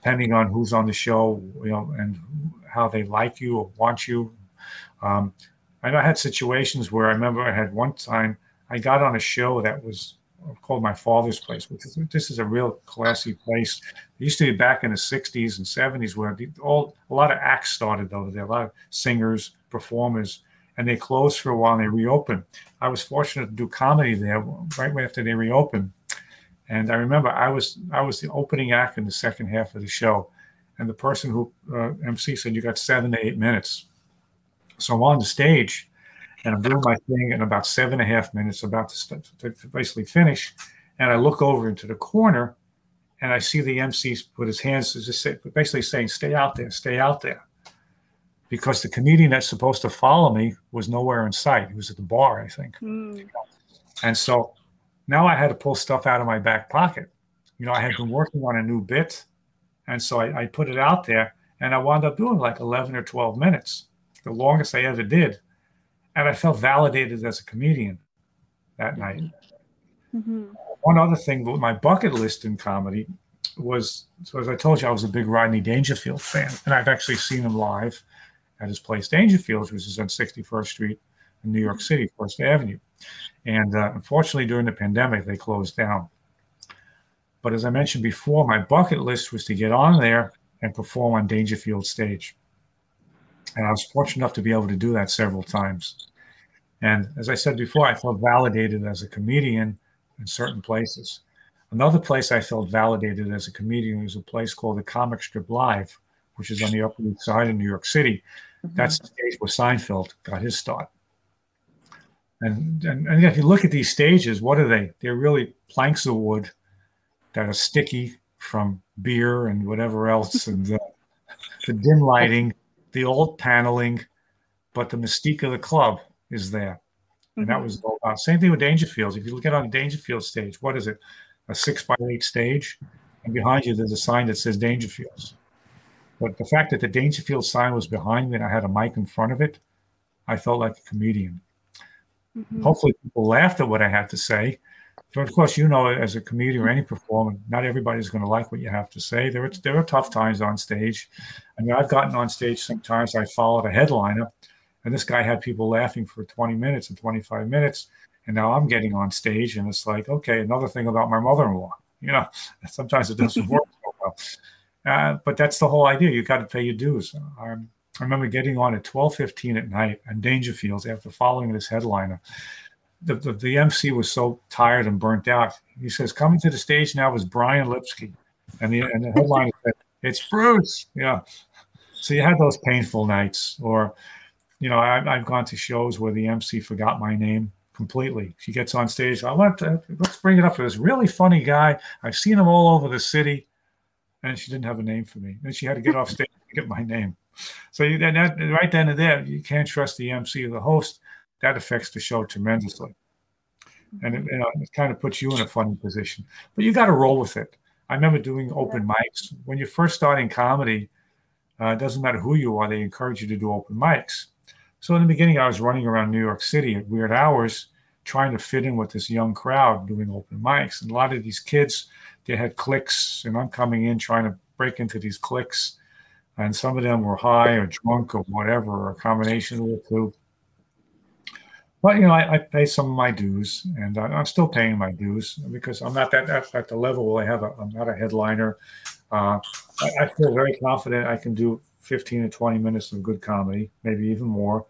depending on who's on the show, you know, and how they like you or want you. Um, I had situations where I remember I had one time I got on a show that was called My Father's Place, which is this is a real classy place. It used to be back in the '60s and '70s where all a lot of acts started over there, a lot of singers, performers, and they closed for a while and they reopened. I was fortunate to do comedy there right after they reopened, and I remember I was I was the opening act in the second half of the show, and the person who uh, MC said you got seven to eight minutes. So I'm on the stage and I'm doing my thing in about seven and a half minutes, about to, to basically finish. And I look over into the corner and I see the MC put his hands just say, basically saying, stay out there, stay out there. Because the comedian that's supposed to follow me was nowhere in sight. He was at the bar, I think. Mm. And so now I had to pull stuff out of my back pocket. You know, I had been working on a new bit. And so I, I put it out there and I wound up doing like 11 or 12 minutes, the longest I ever did and I felt validated as a comedian that night. Mm-hmm. One other thing, my bucket list in comedy was so as I told you, I was a big Rodney Dangerfield fan, and I've actually seen him live at his place Dangerfield, which is on 61st Street in New York City, First Avenue. And uh, unfortunately, during the pandemic, they closed down. But as I mentioned before, my bucket list was to get on there and perform on Dangerfield stage. And I was fortunate enough to be able to do that several times. And as I said before, I felt validated as a comedian in certain places. Another place I felt validated as a comedian was a place called the Comic Strip Live, which is on the Upper East Side in New York City. Mm-hmm. That's the stage where Seinfeld got his start. And, and, and if you look at these stages, what are they? They're really planks of wood that are sticky from beer and whatever else, *laughs* and the, the dim lighting the old paneling, but the mystique of the club is there. And mm-hmm. that was all about. Same thing with Dangerfields. If you look at on Dangerfield stage, what is it? A six by eight stage, and behind you there's a sign that says Dangerfields. But the fact that the Dangerfield sign was behind me and I had a mic in front of it, I felt like a comedian. Mm-hmm. Hopefully, people laughed at what I had to say, so of course, you know, as a comedian or any performer, not everybody's going to like what you have to say. There are there are tough times on stage. I mean, I've gotten on stage sometimes. I followed a headliner, and this guy had people laughing for 20 minutes and 25 minutes, and now I'm getting on stage, and it's like, okay, another thing about my mother-in-law. You know, *laughs* sometimes it doesn't *laughs* work so well. Uh, but that's the whole idea. You got to pay your dues. Um, I remember getting on at 12:15 at night on Dangerfields after following this headliner the, the, the, MC was so tired and burnt out. He says, coming to the stage now is Brian Lipsky. And the, and the headline said, it's Bruce. Yeah. So you had those painful nights. Or, you know, I, I've gone to shows where the MC forgot my name completely. She gets on stage. I want to, let's bring it up to this really funny guy. I've seen him all over the city. And she didn't have a name for me. And she had to get off stage to get my name. So you, that, right then and there, you can't trust the MC or the host that affects the show tremendously. And it, you know, it kind of puts you in a funny position, but you got to roll with it. I remember doing open mics when you first starting comedy. Uh, it doesn't matter who you are; they encourage you to do open mics. So in the beginning, I was running around New York City at weird hours, trying to fit in with this young crowd doing open mics. And a lot of these kids, they had cliques, and I'm coming in trying to break into these cliques. And some of them were high or drunk or whatever, or a combination of the two. But you know, I, I, pay some of my dues, and I, am still paying my dues because I'm not that at the level where I have. A, I'm not a headliner. Uh, I, I, feel very confident I can do 15 to 20 minutes of good comedy, maybe even more.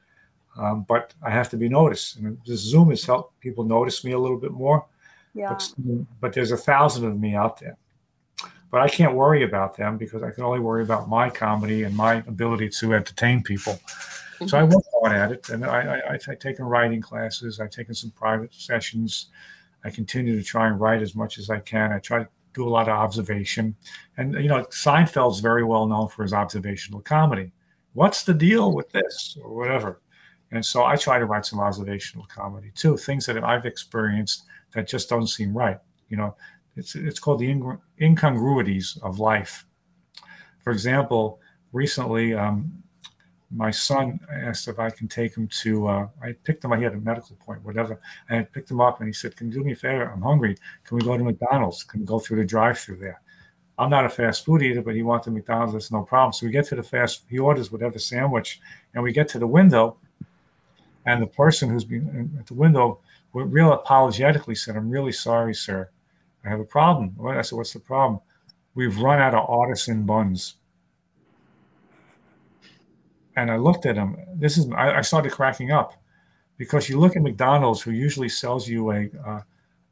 Um, but I have to be noticed, and this Zoom has helped people notice me a little bit more. Yeah. But, but there's a thousand of me out there. But I can't worry about them because I can only worry about my comedy and my ability to entertain people. So I mm-hmm. work hard at it, and I, I, I've taken writing classes. I've taken some private sessions. I continue to try and write as much as I can. I try to do a lot of observation, and you know Seinfeld's very well known for his observational comedy. What's the deal with this or whatever? And so I try to write some observational comedy too, things that I've experienced that just don't seem right. You know, it's it's called the incongruities of life. For example, recently, um, my son asked if I can take him to. Uh, I picked him. I had a medical point, whatever. I picked him up, and he said, "Can you do me a favor? I'm hungry. Can we go to McDonald's? Can we go through the drive-through there?" I'm not a fast food eater, but he wanted McDonald's. That's no problem. So we get to the fast. He orders whatever sandwich, and we get to the window, and the person who's been at the window, real apologetically said, "I'm really sorry, sir. I have a problem." I said, "What's the problem?" We've run out of artisan buns and I looked at him. This is I, I, started cracking up because you look at McDonald's, who usually sells you a, uh,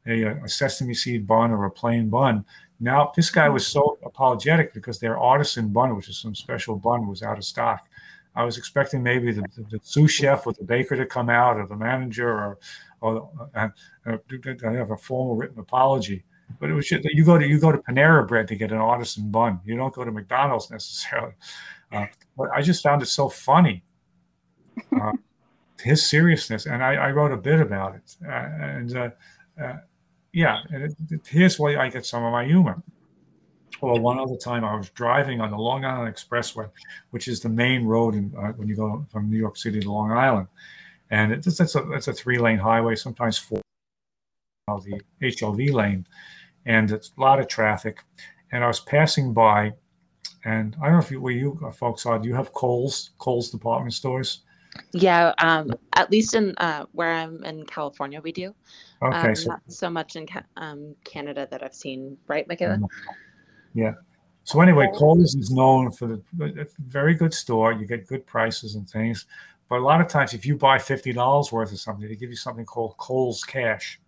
a, a sesame seed bun or a plain bun. Now this guy was so apologetic because their artisan bun, which is some special bun, was out of stock. I was expecting maybe the, the, the sous chef or the baker to come out, or the manager, or or uh, uh, have a formal written apology. But it was just, you go to you go to Panera Bread to get an artisan bun. You don't go to McDonald's necessarily. Uh, but I just found it so funny, uh, his seriousness, and I, I, wrote a bit about it. Uh, and uh, uh, yeah, and it, it, here's where I get some of my humor. Well, one other time I was driving on the Long Island Expressway, which is the main road in, uh, when you go from New York City to Long Island, and it's, it's a it's a three lane highway, sometimes four. The HOV lane, and it's a lot of traffic. And I was passing by and I don't know if you, where you folks are. Do you have Kohl's, Kohl's department stores? Yeah, um, at least in uh, where I'm in California, we do. Okay, um, so not so much in um, Canada that I've seen, right, Michaela? Mm-hmm. Yeah. So anyway, Kohl's is known for the very good store. You get good prices and things, but a lot of times, if you buy fifty dollars worth of something, they give you something called Kohl's Cash,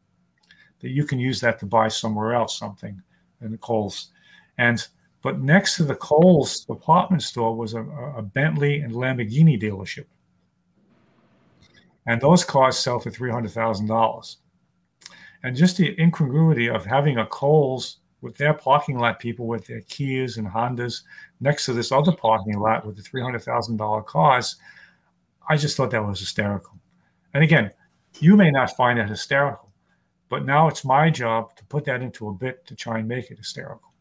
that you can use that to buy somewhere else something in the Kohl's, and but next to the Kohl's department store was a, a Bentley and Lamborghini dealership. And those cars sell for $300,000. And just the incongruity of having a Kohl's with their parking lot people with their Kias and Hondas next to this other parking lot with the $300,000 cars, I just thought that was hysterical. And again, you may not find that hysterical, but now it's my job to put that into a bit to try and make it hysterical.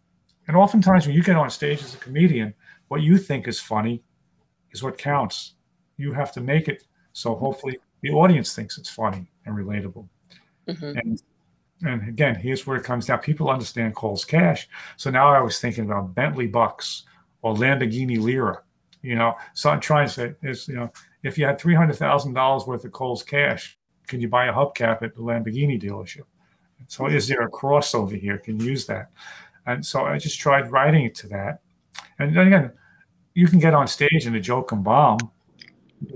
And oftentimes, when you get on stage as a comedian, what you think is funny is what counts. You have to make it so hopefully the audience thinks it's funny and relatable. Mm-hmm. And and again, here's where it comes down. People understand Kohl's Cash. So now I was thinking about Bentley Bucks or Lamborghini Lira. You know, so I'm trying to say is, you know, if you had three hundred thousand dollars worth of Kohl's Cash, can you buy a hubcap at the Lamborghini dealership? So is there a crossover here? Can you use that? And so I just tried writing it to that. And then again, you can get on stage and a joke and bomb.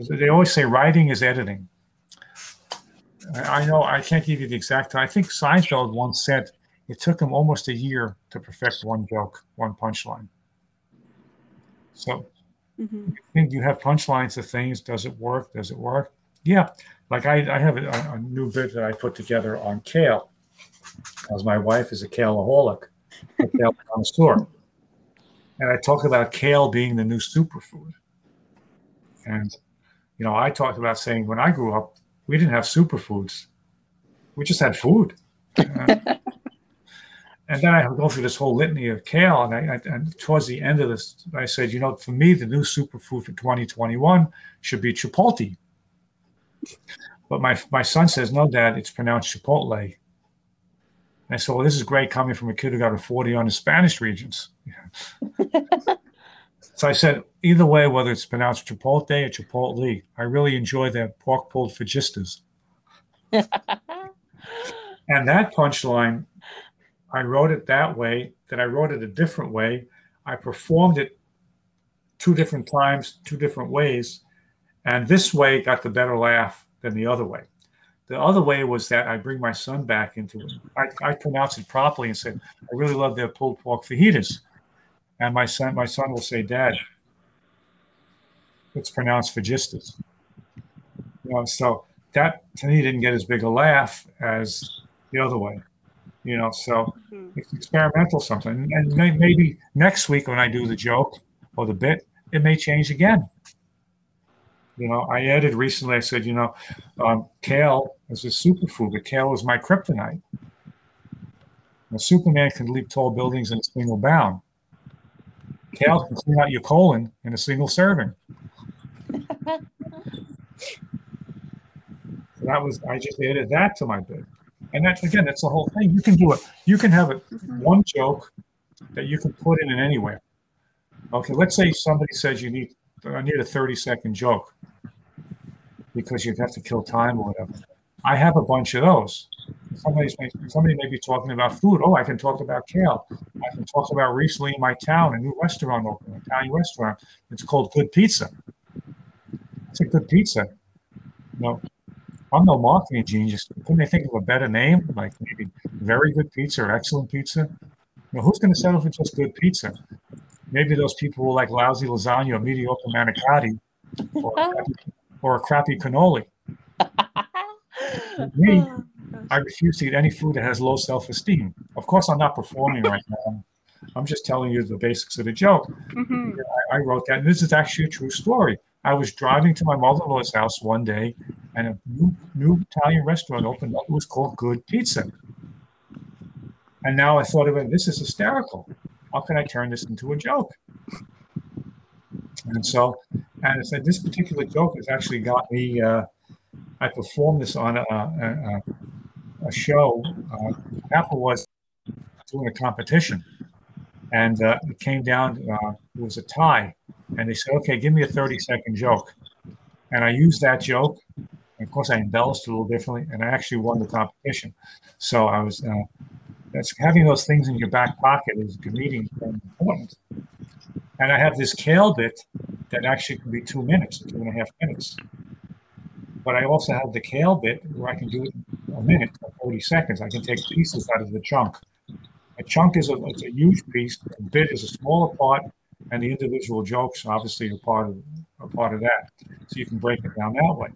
They always say writing is editing. I know I can't give you the exact time. I think Seinfeld once said it took him almost a year to perfect one joke, one punchline. So mm-hmm. you think you have punchlines to things. Does it work? Does it work? Yeah. Like I, I have a, a new bit that I put together on kale, because my wife is a kaleaholic *laughs* kale connoisseur. And I talk about kale being the new superfood. And, you know, I talked about saying when I grew up, we didn't have superfoods. We just had food. *laughs* and then I go through this whole litany of kale. And, I, and towards the end of this, I said, you know, for me, the new superfood for 2021 should be Chipotle. But my, my son says, no, dad, it's pronounced Chipotle. I said, well, this is great coming from a kid who got a 40 on the Spanish Regents. *laughs* so I said, either way, whether it's pronounced Chipotle or Chipotle, I really enjoy their pork pulled fajitas. *laughs* and that punchline, I wrote it that way, that I wrote it a different way. I performed it two different times, two different ways. And this way got the better laugh than the other way. The other way was that I bring my son back into it. I, I pronounce it properly and say, I really love their pulled pork fajitas. And my son, my son will say, Dad, it's pronounced fagistas. You know, so that to me didn't get as big a laugh as the other way. You know, so mm-hmm. it's experimental something. And maybe next week when I do the joke or the bit, it may change again. You know, I added recently. I said, you know, um, kale is a superfood, but kale is my kryptonite. Now, Superman can leap tall buildings in a single bound. Kale can clean out your colon in a single serving. so that was I just added that to my bit, and that's again that's the whole thing. You can do it. You can have it one joke that you can put in anywhere. Okay, let's say somebody says you need I need a 30 second joke because you'd have to kill time or whatever. I have a bunch of those. Somebody's somebody may be talking about food. Oh, I can talk about kale. I can talk about recently in my town a new restaurant opened, a Italian restaurant. It's called Good Pizza. It's a good pizza. No, I'm no marketing genius. Couldn't they think of a better name? Like maybe very good pizza or excellent pizza? Know, who's going to settle for just good pizza? Maybe those people who like lousy lasagna or mediocre manicotti or, *laughs* or a crappy cannoli. *laughs* Me, I refuse to eat any food that has low self-esteem. Of course, I'm not performing right now. I'm just telling you the basics of the joke. Mm-hmm. I, I, wrote that, and this is actually a true story. I was driving to my mother-in-law's house one day, and a new, new Italian restaurant opened up. It was called Good Pizza. And now I thought of it. This is hysterical. How can I turn this into a joke? And so, and I said, this particular joke has actually got me. Uh, I performed this on a, a, a show. Uh, Apple was doing a competition, and uh, it came down. Uh, it was a tie, and they said, "Okay, give me a thirty-second joke," and I used that joke. of course, I embellished a little differently, and I actually won the competition. So I was. Uh, that's having those things in your back pocket as a comedian is important. And I have this kale bit that actually can be two minutes, two and a half minutes. But I also have the kale bit where I can do it in a minute or 40 seconds. I can take pieces out of the chunk. A chunk is a, it's a huge piece. A bit is a smaller part, and the individual jokes obviously are part of are part of that. So you can break it down that way.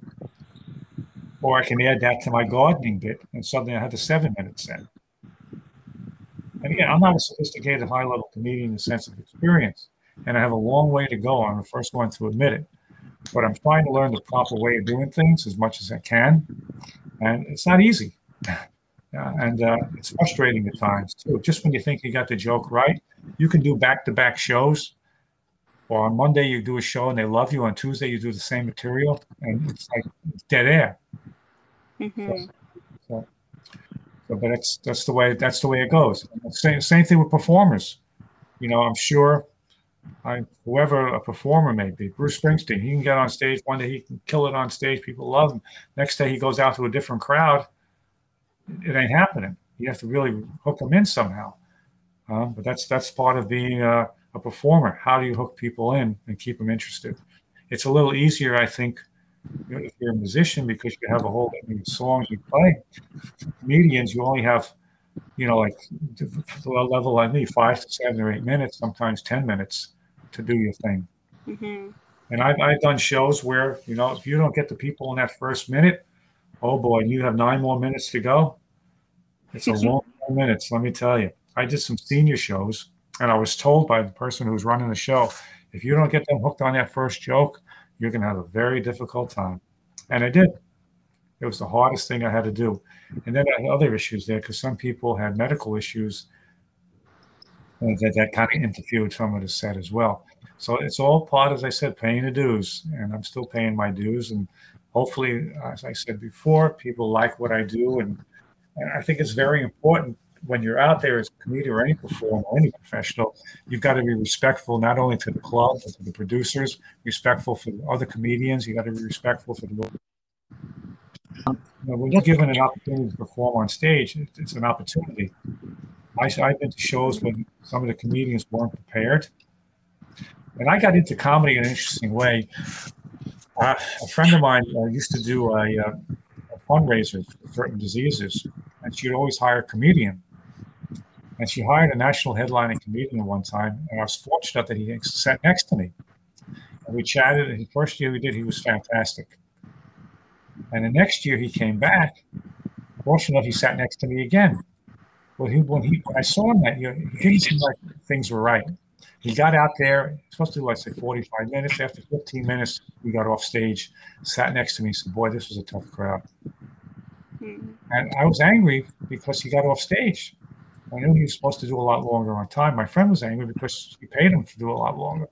Or I can add that to my gardening bit, and suddenly I have a seven-minute set. And again, I'm not a sophisticated, high-level comedian in the sense of experience, and I have a long way to go. I'm the first one to admit it but I'm trying to learn the proper way of doing things as much as I can. And it's not easy. *laughs* Uh, and uh, it's frustrating at times too. Just when you think you got the joke right, you can do back to back shows. Or on Monday, you do a show and they love you. On Tuesday, you do the same material and it's like dead air. Mm-hmm. So, so, but that's that's the way that's the way it goes. Same same thing with performers. You know, I'm sure I, whoever a performer may be, Bruce Springsteen, he can get on stage one day, he can kill it on stage. People love him. Next day, he goes out to a different crowd. It ain't happening. You have to really hook them in somehow. Uh, but that's that's part of being a, a, performer. How do you hook people in and keep them interested? It's a little easier, I think, if you're a musician because you have a whole many songs you play. Comedians, you only have you know, like the level like me, five to seven or eight minutes, sometimes 10 minutes to do your thing. Mm-hmm. And I've, I've done shows where, you know, if you don't get the people in that first minute, oh boy, you have nine more minutes to go. It's a *laughs* long minutes, let me tell you. I did some senior shows, and I was told by the person who was running the show, if you don't get them hooked on that first joke, you're going to have a very difficult time. And I did. It was the hardest thing I had to do. And then I had other issues there because some people had medical issues that, that kind of interfered with some of the set as well. So it's all part, as I said, paying the dues, and I'm still paying my dues. And hopefully, as I said before, people like what I do, and, and I think it's very important when you're out there as a comedian or any performer, or any professional, you've got to be respectful not only to the club but to the producers, respectful for the other comedians. You got to be respectful for the you know, when you're given an opportunity to perform on stage, it's an opportunity. I, I've been to shows when some of the comedians weren't prepared. And I got into comedy in an interesting way. Uh, a friend of mine uh, used to do a, uh, a fundraiser for certain diseases, and she'd always hire a comedian. And she hired a national headlining comedian one time, and I was fortunate that he sat next to me. And we chatted, and the first year we did, he was fantastic. And the next year he came back. Fortunately, he sat next to me again. Well, he, when he when I saw him that year, he didn't like things were right. He got out there, supposed to do, let's say, 45 minutes. After 15 minutes, he got off stage, sat next to me, said, Boy, this was a tough crowd. Mhm. And I was angry because he got off stage. I knew he was supposed to do a lot longer on time. My friend was angry because he paid him to do a lot longer.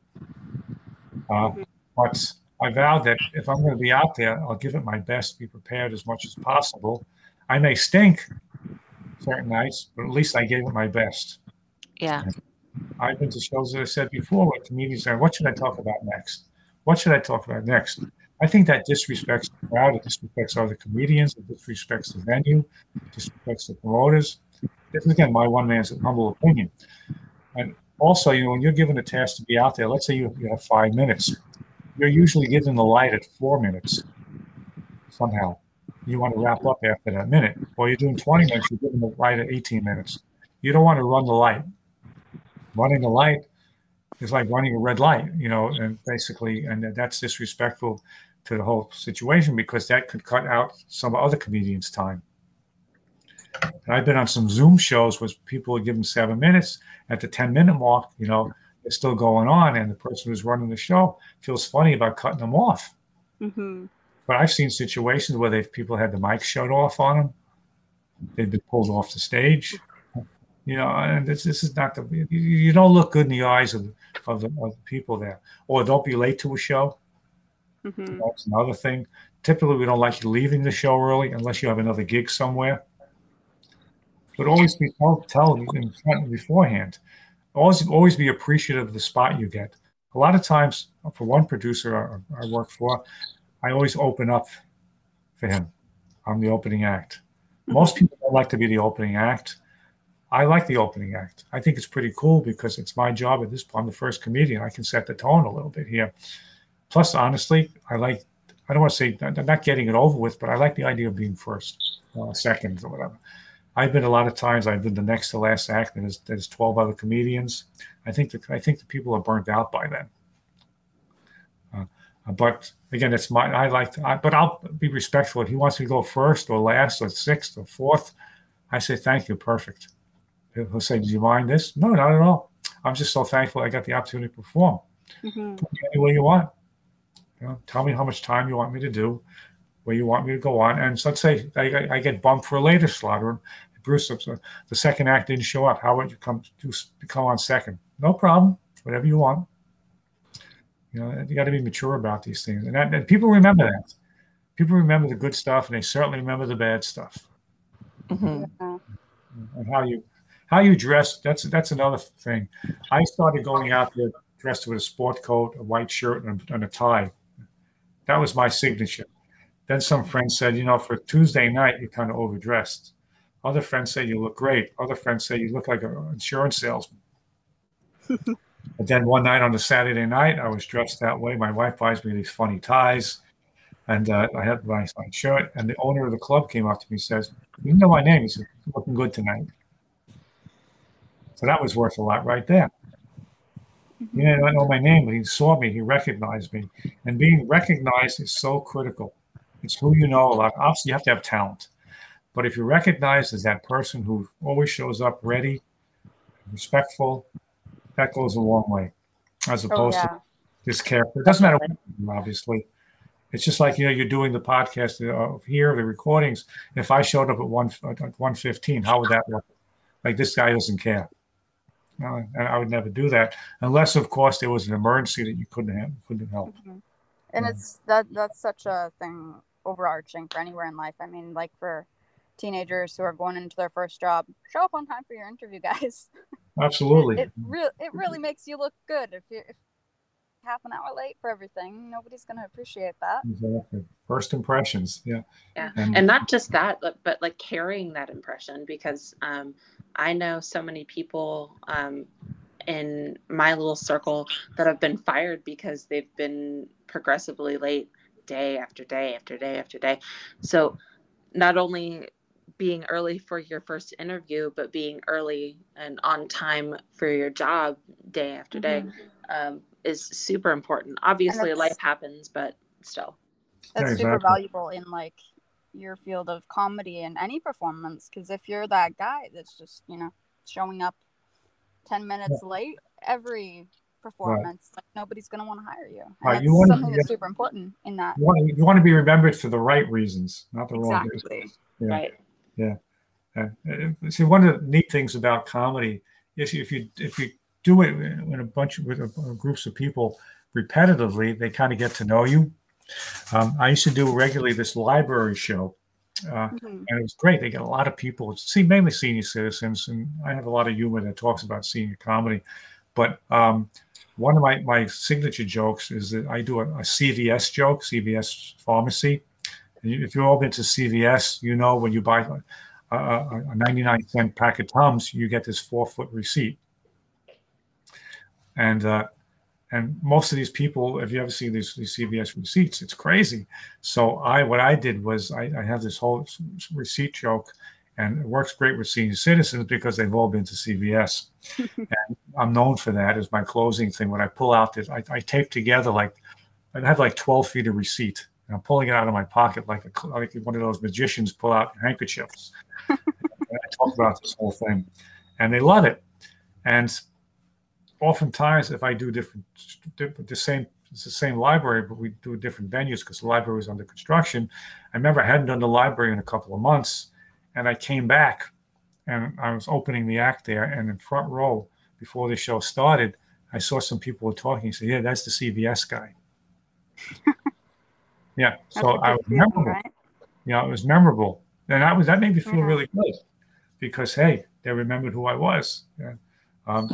Uh, but I vowed that if I'm going to be out there, I'll give it my best, be prepared as much as possible. I may stink certain nights, but at least I gave it my best. Yeah. I've been to shows that I said before where comedians say, What should I talk about next? What should I talk about next? I think that disrespects the crowd, it disrespects other comedians, it disrespects the venue, it disrespects the promoters. This is again my one man's humble opinion. And also, you know, when you're given a task to be out there, let's say you, you have five minutes, you're usually given the light at four minutes somehow. You want to wrap up after that minute. Well, you're doing 20 minutes, you're given the light at 18 minutes. You don't want to run the light. Running the light is like running a red light, you know, and basically, and that's disrespectful to the whole situation because that could cut out some other comedians' time. And I've been on some Zoom shows where people would give them seven minutes. At the 10 minute mark, you know, it's still going on, and the person who's running the show feels funny about cutting them off. Mhm. But I've seen situations where they've people had the mic shut off on them. They've been pulled off the stage. You know, and this, this is not the you, you don't look good in the eyes of of the, of the people there. Or don't be late to a show. Mhm. That's another thing. Typically, we don't like you leaving the show early unless you have another gig somewhere. But always be tell, tell in front beforehand. Always, always be appreciative of the spot you get. A lot of times, for one producer I, I work for, I always open up for him. I'm the opening act. Most people don't like to be the opening act. I like the opening act. I think it's pretty cool because it's my job at this point. I'm the first comedian. I can set the tone a little bit here. Plus, honestly, I like, I don't want to say, I'm not getting it over with, but I like the idea of being first, uh, second, or whatever. I've been a lot of times, I've been the next to last act, and there's, there's 12 other comedians. I think that I think the people are burnt out by then. Uh, but again, it's my I like to, I, but I'll be respectful. If he wants me to go first or last or sixth or fourth, I say thank you, perfect. He'll say, "Do you mind this?" No, not at all. I'm just so thankful I got the opportunity to perform. Mhm. Put me any way you want. You know, tell me how much time you want me to do, where you want me to go on, and so let's say I, I get bumped for a later slot, or Bruce, the second act didn't show up. How about you come to come on second? No problem. Whatever you want. You know, you got to be mature about these things, and, that, and people remember that. People remember the good stuff, and they certainly remember the bad stuff. hmm Yeah. And how you how you dress. That's that's another thing. I started going out there dressed with a sport coat, a white shirt, and a, and a tie. That was my signature. Then some friends said, you know, for Tuesday night, you're kind of overdressed. Other friends say you look great. Other friends say you look like an insurance salesman. *laughs* but then one night on a Saturday night, I was dressed that way. My wife buys me these funny ties, and uh, I had my, my shirt. And the owner of the club came up to me and says, "You know my name?" He said, "You're "Looking good tonight." So that was worth a lot right there. He didn't know my name, but he saw me. He recognized me, and being recognized is so critical. It's who you know a lot. Obviously, you have to have talent. But if you're recognized as that person who always shows up ready, respectful, that goes a long way. As Oh, opposed yeah. to this character. It doesn't matter what you do, obviously. It's just like you know, you're doing the podcast uh, here, the recordings. If I showed up at one at one fifteen, how would that look? Like this guy doesn't care. No, and I would never do that unless, of course, there was an emergency that you couldn't have, couldn't help. Mhm. And Mhm. it's that that's such a thing overarching for anywhere in life. I mean, like for teenagers who are going into their first job, show up on time for your interview, *laughs* guys. Absolutely. It, it really it really makes you look good if you if half an hour late for everything. Nobody's gonna appreciate that. Exactly. First impressions. Yeah. Yeah. And- And not just that, but, but like carrying that impression because um, I know so many people um, in my little circle that have been fired because they've been progressively late day after day after day after day. So not only being early for your first interview, but being early and on time for your job day after day um, is super important. Obviously, life happens, but still. That's Yeah, super valuable in like your field of comedy and any performance. Because if you're that guy that's just you know showing up ten minutes late, every performance. Like nobody's going to want to hire you. And Right, that's you wanna- something that's yeah. super important in that. You want, to, you want to be remembered for the right reasons, not the wrong reasons. Exactly. Yeah. Right. Uh, uh, see, one of the neat things about comedy is if you if you do it in a bunch of with a, groups of people repetitively, they kind of get to know you. Um, I used to do regularly this library show, uh, Mhm. and it was great. They get a lot of people, see mainly senior citizens, and I have a lot of humor that talks about senior comedy. But um, one of my, my signature jokes is that I do a, a CVS joke, CVS pharmacy. You- If you've all been to CVS, you know when you buy a, a, a 99 cent pack of Tums, you get this four foot receipt. And uh, and most of these people, if you ever see these, these CVS receipts, it's crazy. So I, what I did was I, I have this whole receipt joke, and it works great with senior citizens because they've all been to CVS. *laughs* and I'm known for that as my closing thing. When I pull out this, I, I tape together like I have like 12 feet of receipt, and I'm pulling it out of my pocket like a, like one of those magicians pull out handkerchiefs. *laughs* and I talk about this whole thing, and they love it. And oftentimes, if I do different, the same it's the same library, but we do different venues because the library was under construction. I remember I hadn't done the library in a couple of months, and I came back, and I was opening the act there, and in front row before the show started, I saw some people were talking. He said, "Yeah, that's the CVS guy." *laughs* yeah, so I was feeling, memorable. right? Know, it was memorable, and that was that made me feel Yeah. really good because hey, they remembered who I was. Yeah. Um,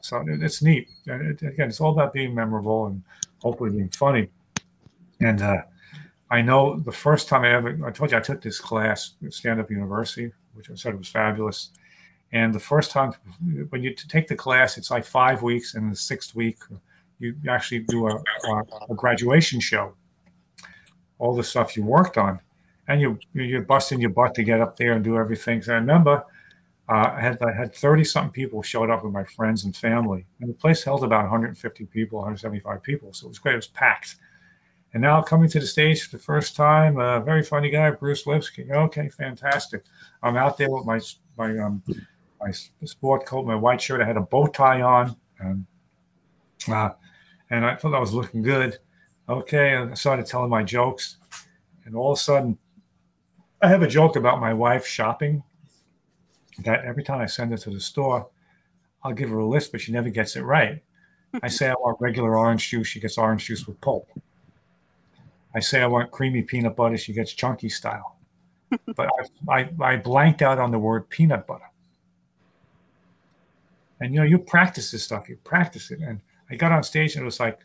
so it- it's neat. And it, again, it's all about being memorable and hopefully being funny. And uh, I know the first time I ever, I told you I took this class at Stand Up University, which I said was fabulous. And the first time, when you take the class, it's like five weeks, and the sixth week, you actually do a, a, a graduation show. All the stuff you worked on, and you you're busting your butt to get up there and do everything. So I remember uh, I had I had 30 something people showed up with my friends and family, and the place held about 150 people, 175 people. So it was great. It was packed. And now coming to the stage for the first time, a very funny guy, Bruce Lipsky. Okay, fantastic. I'm out there with my my um my sport coat, my white shirt. I had a bow tie on, and uh, and I thought I was looking good. Okay, and I started telling my jokes, and all of a sudden, I have a joke about my wife shopping that every time I send her to the store, I'll give her a list, but she never gets it right. I say I want regular orange juice, she gets orange juice with pulp. I say I want creamy peanut butter, she gets chunky style. *laughs* But I, I, I blanked out on the word peanut butter. And you know, you practice this stuff, you practice it. And I got on stage and it was like,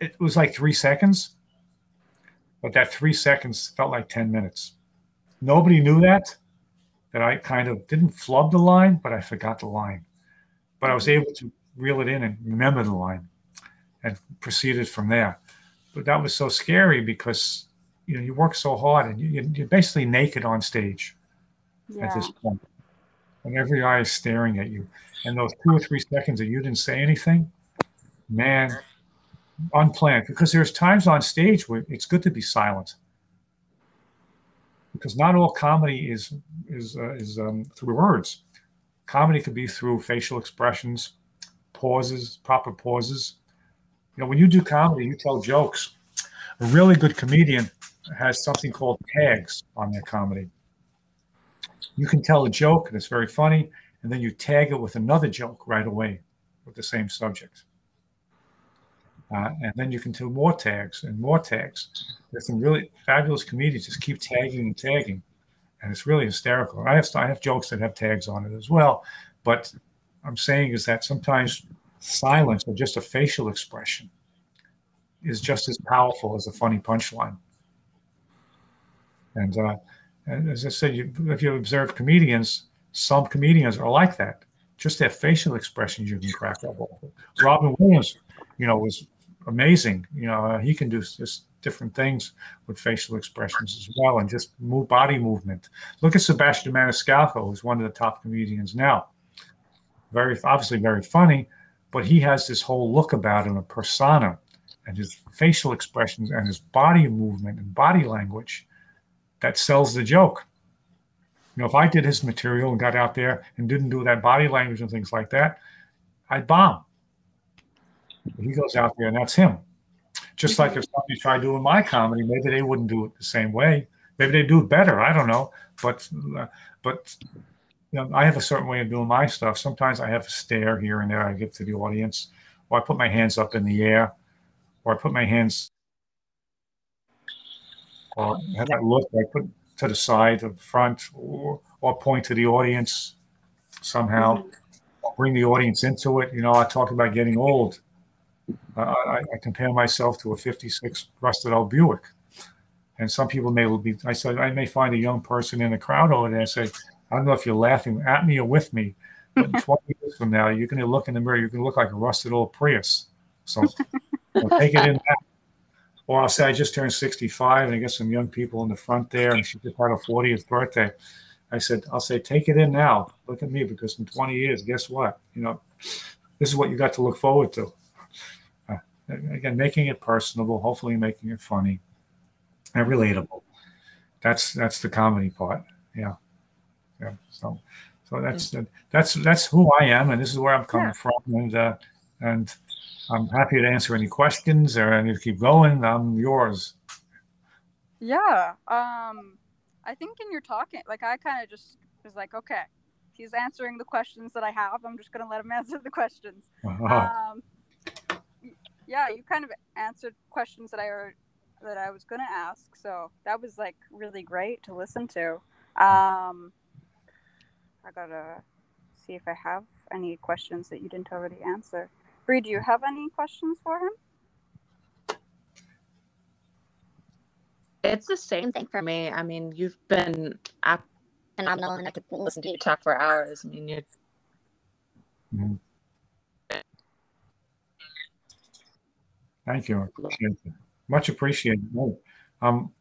it was like three seconds, but that three seconds felt like 10 minutes. Nobody knew that that I kind of didn't flub the line, but I forgot the line. But I was able to reel it in and remember the line and proceeded from there. But that was so scary because you know you work so hard and you, you're basically naked on stage Yeah. at this point, and every eye is staring at you. And those two or three seconds that you didn't say anything, man, unplanned. Because there's times on stage where it's good to be silent because not all comedy is is uh, is um, through words. Comedy could be through facial expressions, pauses, proper pauses. You know, when you do comedy, you tell jokes. A really good comedian has something called tags on their comedy. You can tell a joke and it's very funny, and then you tag it with another joke right away with the same subject. Uh, and then you can do more tags and more tags. There's some really fabulous comedians just keep tagging and tagging, and it's really hysterical. I have I have jokes that have tags on it as well, but I'm saying is that sometimes silence or just a facial expression is just as powerful as a funny punchline. And, uh, and as I said, you, if you observe comedians, some comedians are like that. Just their facial expressions you can crack up. Robin Williams, you know, was amazing. You know, uh, he can do just different things with facial expressions as well, and just move body movement. Look at Sebastian Maniscalco, who's one of the top comedians now. Very obviously very funny, but he has this whole look about him, a persona, and his facial expressions and his body movement and body language that sells the joke. You know, if I did his material and got out there and didn't do that body language and things like that, I'd bomb. He goes out there, and that's him. Just like if somebody tried doing my comedy, maybe they wouldn't do it the same way. Maybe they do it better. I don't know. But uh, but you know, I have a certain way of doing my stuff. Sometimes I have a stare here and there I give to the audience, or I put my hands up in the air, or I put my hands, or have that look I put to the side, the front, or, or point to the audience somehow, mm-hmm. bring the audience into it. You know, I talk about getting old. Uh, I, I, compare myself to a 56 rusted old Buick. And some people may be, I said, I may find a young person in the crowd over there and say, I don't know if you're laughing at me or with me, but 20 years from now, you're going to look in the mirror, you're going to look like a rusted old Prius. So, *laughs* take it in that. Or I'll say, I just turned 65 and I get some young people in the front there and she just had her 40th birthday. I said, I'll say, take it in now. Look at me because in 20 years, guess what? You know, this is what you got to look forward to. Again, making it personable, hopefully making it funny and relatable. That's that's the comedy part. Yeah, yeah. So, so that's that's that's who I am, and this is where I'm coming yeah. from, and uh, and I'm happy to answer any questions or any to keep going. I'm yours. Yeah. Um, I think in your talking, like I kind of just was like, okay, he's answering the questions that I have. I'm just gonna let him *laughs* answer the questions. Uh-huh. Um, yeah, you kind of answered questions that I that I was gonna ask, so that was like really great to listen to. Um, I gotta see if I have any questions that you didn't already answer. Bree, do you have any questions for him? It's the same thing for me. I mean, you've been phenomenal, and I could listen to you talk for hours. I mean, you're. Mm-hmm. Thank you. Much appreciated. Um,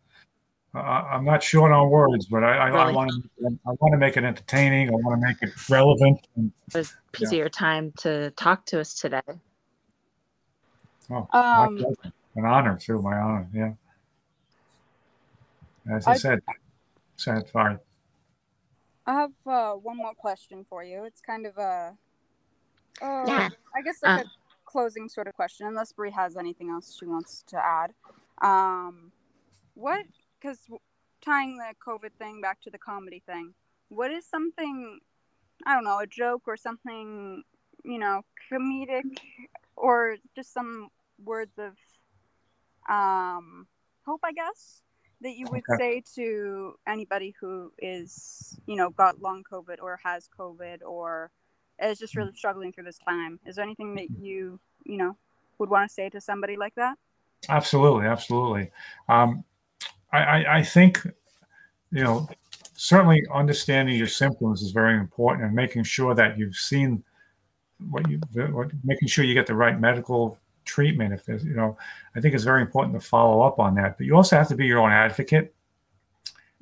I, am not short on words, but I, I, really? I, want to I want to make it entertaining. I want to make it relevant. And, it was a piece yeah. of your time to talk to us today. Oh, um, an honor too. My honor. Yeah. As I, I said, said sorry. I have uh, one more question for you. It's kind of a, uh, yeah. I guess like uh, a closing sort of question, unless Brie has anything else she wants to add. Um, what because tying the COVID thing back to the comedy thing, what is something, I don't know, a joke or something, you know, comedic or just some words of um, hope, I guess, that you would okay. say to anybody who is, you know, got long COVID or has COVID or is just really struggling through this time? Is there anything that you, you know, would want to say to somebody like that? Absolutely, absolutely. Um, I, I think, you know, certainly understanding your symptoms is very important and making sure that you've seen what you, what, making sure you get the right medical treatment. If there's, you know, I think it's very important to follow up on that. But you also have to be your own advocate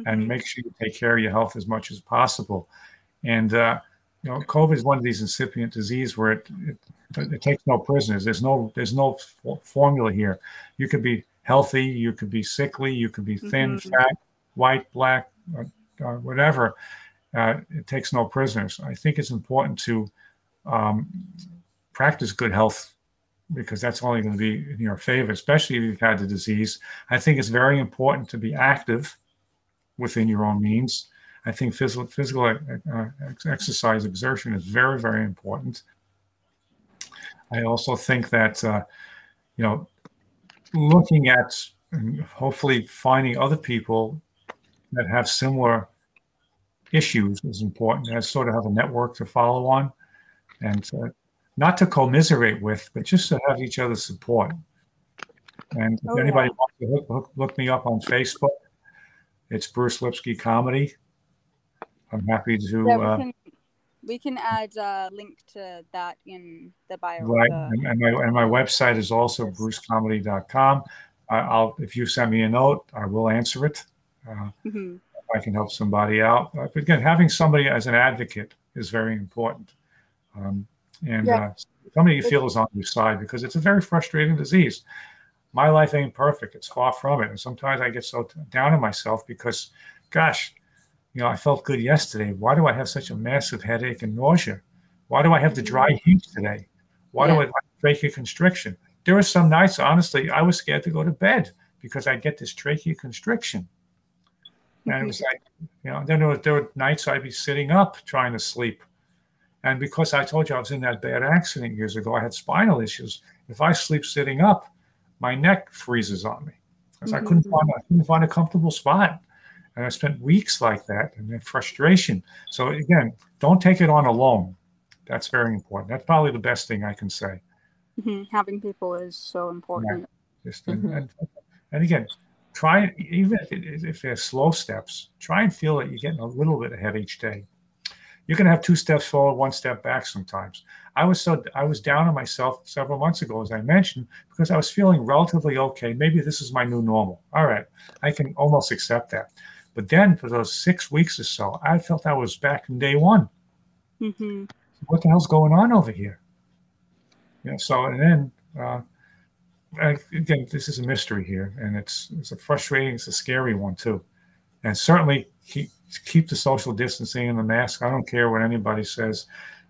and mm-hmm. make sure you take care of your health as much as possible. And, uh, you know, COVID is one of these incipient disease where it, it, it takes no prisoners. There's no there's no formula here. You could be healthy, you could be sickly, you could be thin, mm-hmm. fat, white, black, uh, uh, whatever. Uh, it takes no prisoners. I think it's important to um, practice good health because that's only going to be in your favor, especially if you've had the disease. I think it's very important to be active within your own means. I think physical, physical uh, exercise, exertion is very, very important. I also think that, uh, you know, looking at hopefully finding other people that have similar issues is important as sort of have a network to follow on and uh, not to commiserate with, but just to have each other's support. And if oh, anybody yeah. wants to look, look, look, me up on Facebook, it's Bruce Lipsky Comedy. I'm happy to. Yeah, we, uh, can, we can add a link to that in the bio. Right, the, and, my, and my website is also brucecomedy.com. I'll if you send me a note, I will answer it. Uh, mm-hmm. I can help somebody out. Uh, but again, having somebody as an advocate is very important. Um, and yeah. uh, somebody you feel is on your side because it's a very frustrating disease. My life ain't perfect; it's far from it. And sometimes I get so down on myself because, gosh, you know, I felt good yesterday. Why do I have such a massive headache and nausea? Why do I have the dry mm-hmm. heat today? Why Yeah. do I like trachea constriction? There were some nights, honestly, I was scared to go to bed because I get this trachea constriction. And it was like, you know, then there were, there were nights I'd be sitting up trying to sleep. And because I told you I was in that bad accident years ago, I had spinal issues. If I sleep sitting up, my neck freezes on me. Because I couldn't Mhm. find I couldn't find a comfortable spot. And I spent weeks like that and then frustration. So again, don't take it on alone. That's very important. That's probably the best thing I can say. Mhm. Having people is so important. Just and, Mhm. and, and again, try even if, they're slow steps, try and feel that you're getting a little bit ahead each day. You can have two steps forward, one step back sometimes. I was so I was down on myself several months ago, as I mentioned, because I was feeling relatively okay. Maybe this is my new normal. All right, I can almost accept that. But then for those six weeks or so, I felt I was back in day one. hmm What the hell's going on over here? Yeah. So and then uh, I, again, this is a mystery here, and it's it's a frustrating, it's a scary one too, and certainly keep keep the social distancing and the mask. I don't care what anybody says.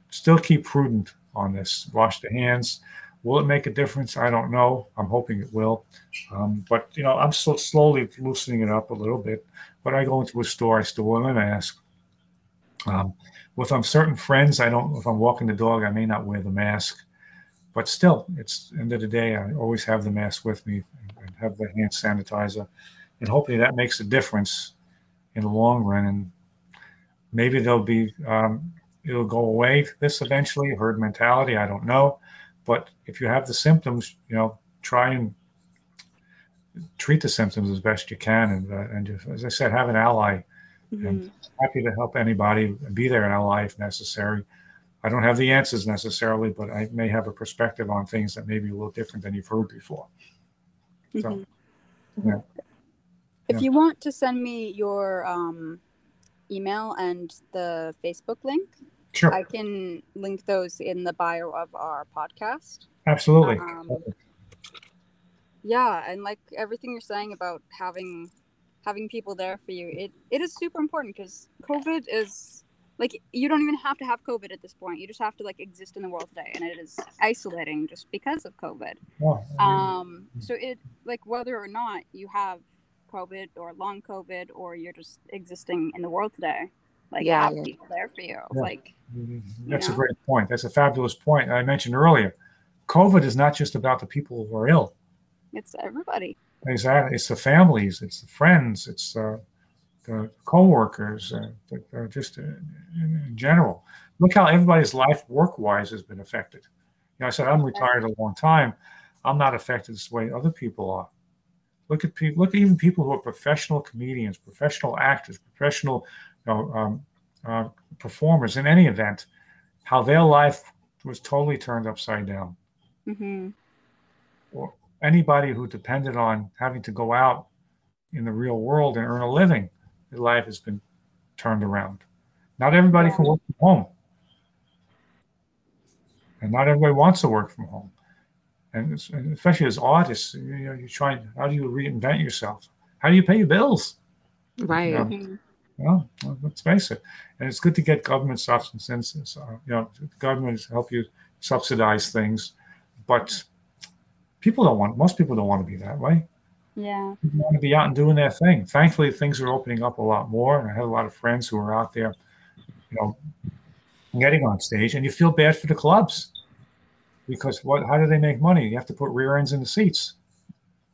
Still keep prudent on this. Wash the hands. Will it make a difference? I don't know. I'm hoping it will. Um, but you know, I'm still slowly loosening it up a little bit. But I go into a store, I still wear my mask. Um, with um, certain friends, I don't. If I'm walking the dog, I may not wear the mask but still, it's end of the day. I always have the mask with me and have the hand sanitizer, and hopefully that makes a difference in the long run. And maybe there'll be um, it'll go away. This eventually, herd mentality. I don't know, but if you have the symptoms, you know, try and treat the symptoms as best you can. And uh, and just, as I said, have an ally. hmm And happy to help anybody be there ally if necessary. I don't have the answers necessarily, but I may have a perspective on things that may be a little different than you've heard before. So, Mhm. yeah. If Yeah. you want to send me your um, email and the Facebook link, Sure, I can link those in the bio of our podcast. absolutely. Um, yeah, and like everything you're saying about having having people there for you, it, it is super important because COVID is like you don't even have to have COVID at this point. You just have to like exist in the world today, and it is isolating just because of COVID. I mean, Um, so it like whether or not you have COVID or long COVID or you're just existing in the world today, like Yeah, have yeah. people there for you. Yeah. Like that's a know? great point. That's a fabulous point. I mentioned earlier, COVID is not just about the people who are ill. it's everybody. Exactly, it's the families, it's the friends, it's uh, the coworkers, uh, the, uh, just uh, in, in general. Look how everybody's life, work-wise, has been affected. You know, I said I'm retired a long time. I'm not affected this way other people are. Look at people. Look at even people who are professional comedians, professional actors, professional you know, um, uh, performers in any event. How their life was totally turned upside down hmm or anybody who depended on having to go out in the real world and earn a living, their life has been turned around. Not everybody can work from home. And not everybody wants to work from home. And, and especially as artists, you know, you're trying, how do you reinvent yourself? How do you pay your bills? Right. Yeah. hmm Well, let's face it. And it's good to get government subsidies. Uh, you know, the government is help you subsidize things, but people don't want. Most people don't want to be that way. Yeah. People want to be out and doing their thing. Thankfully, things are opening up a lot more, and I have a lot of friends who are out there, you know, getting on stage, and you feel bad for the clubs because what? How do they make money? You have to put rear ends in the seats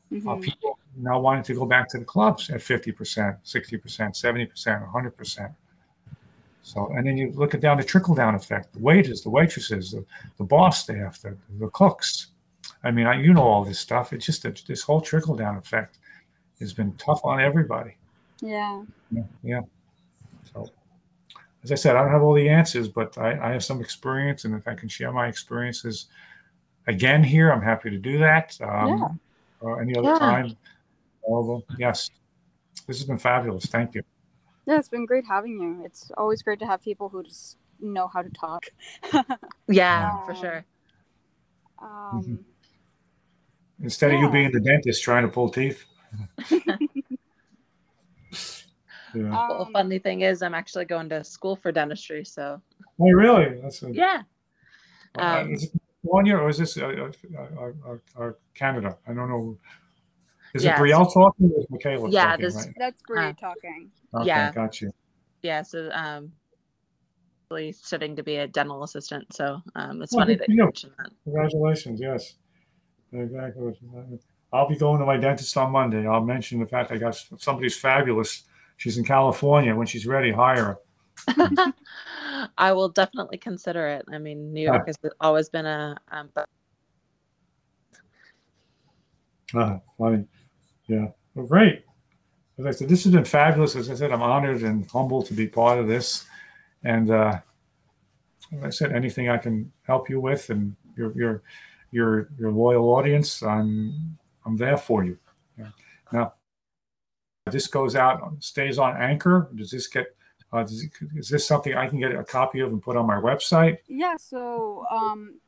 hmm uh, people now wanting to go back to the clubs at 50%, 60%, 70%, 100%. So, and then you look at down the trickle down effect the waiters, the waitresses, the, the boss staff, the, the cooks. I mean, I, you know all this stuff. It's just that this whole trickle down effect has been tough on everybody. Yeah. Yeah. yeah. So, as I said, I don't have all the answers, but I, I have some experience, and if I can share my experiences again here, I'm happy to do that. Um, Or any other Yeah. time. All of them. Yes. This has been fabulous. Thank you. Yeah, it's been great having you. It's always great to have people who just know how to talk. *laughs* Yeah, for Um, sure. Um, Instead of you being the dentist trying to pull teeth. *laughs* yeah. well, um, funny thing is, I'm actually going to school for dentistry. So oh, really? That's a, yeah, uh, um, is it California or is this uh, uh, uh, uh, uh, Canada? I don't know. Is Yes. it Brielle talking or is Michaela Yeah, talking? this- right? That's Brie Uh, talking. Okay, yeah. got you. Yeah, so um, really studying to be a dental assistant. So um, it's Well, funny that you you. mentioned that. Congratulations, yes. Exactly. I'll be going to my dentist on Monday. I'll mention the fact I got somebody's fabulous. She's in California. When she's ready, hire her. *laughs* I will definitely consider it. I mean, New York has always been a um, but Ah, funny. Yeah. Well, great. As I said, this has been fabulous. As I said, I'm honored and humbled to be part of this. And uh, as I said, anything I can help you with and your your your your loyal audience, I'm I'm there for you. Yeah. Now, this goes out, stays on Anchor. Does this get? Uh, does it, is this something I can get a copy of and put on my website? Yeah, so um,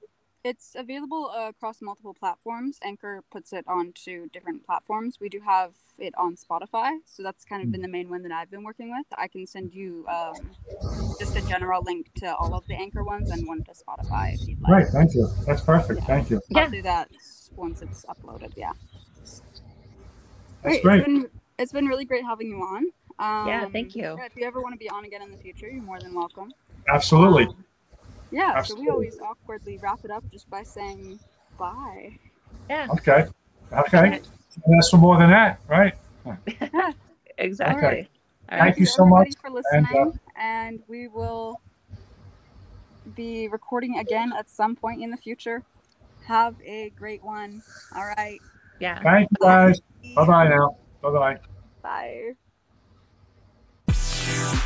it's available uh, across multiple platforms. Anchor puts it onto different platforms. We do have it on Spotify, so that's kind of been the main one that I've been working with. I can send you um, just a general link to all of the Anchor ones and one to Spotify if you'd like. Right. Thank you. That's perfect. Thank you. I'll Yeah. do that once it's uploaded. Yeah. That's Great. great. It's been, it's been really great having you on. Um, Yeah, thank you. yeah, if you ever want to be on again in the future, you're more than welcome. Absolutely. Um, yeah, so we always awkwardly wrap it up just by saying bye. yeah, Okay. Okay. That's for more than that, right? *laughs* exactly. Okay. All Thank you so much. everybody for and, uh, listening, and we will be recording again at some point in the future. Have a great one. All right. Yeah. Thank you guys. Bye bye now. Bye bye. Bye.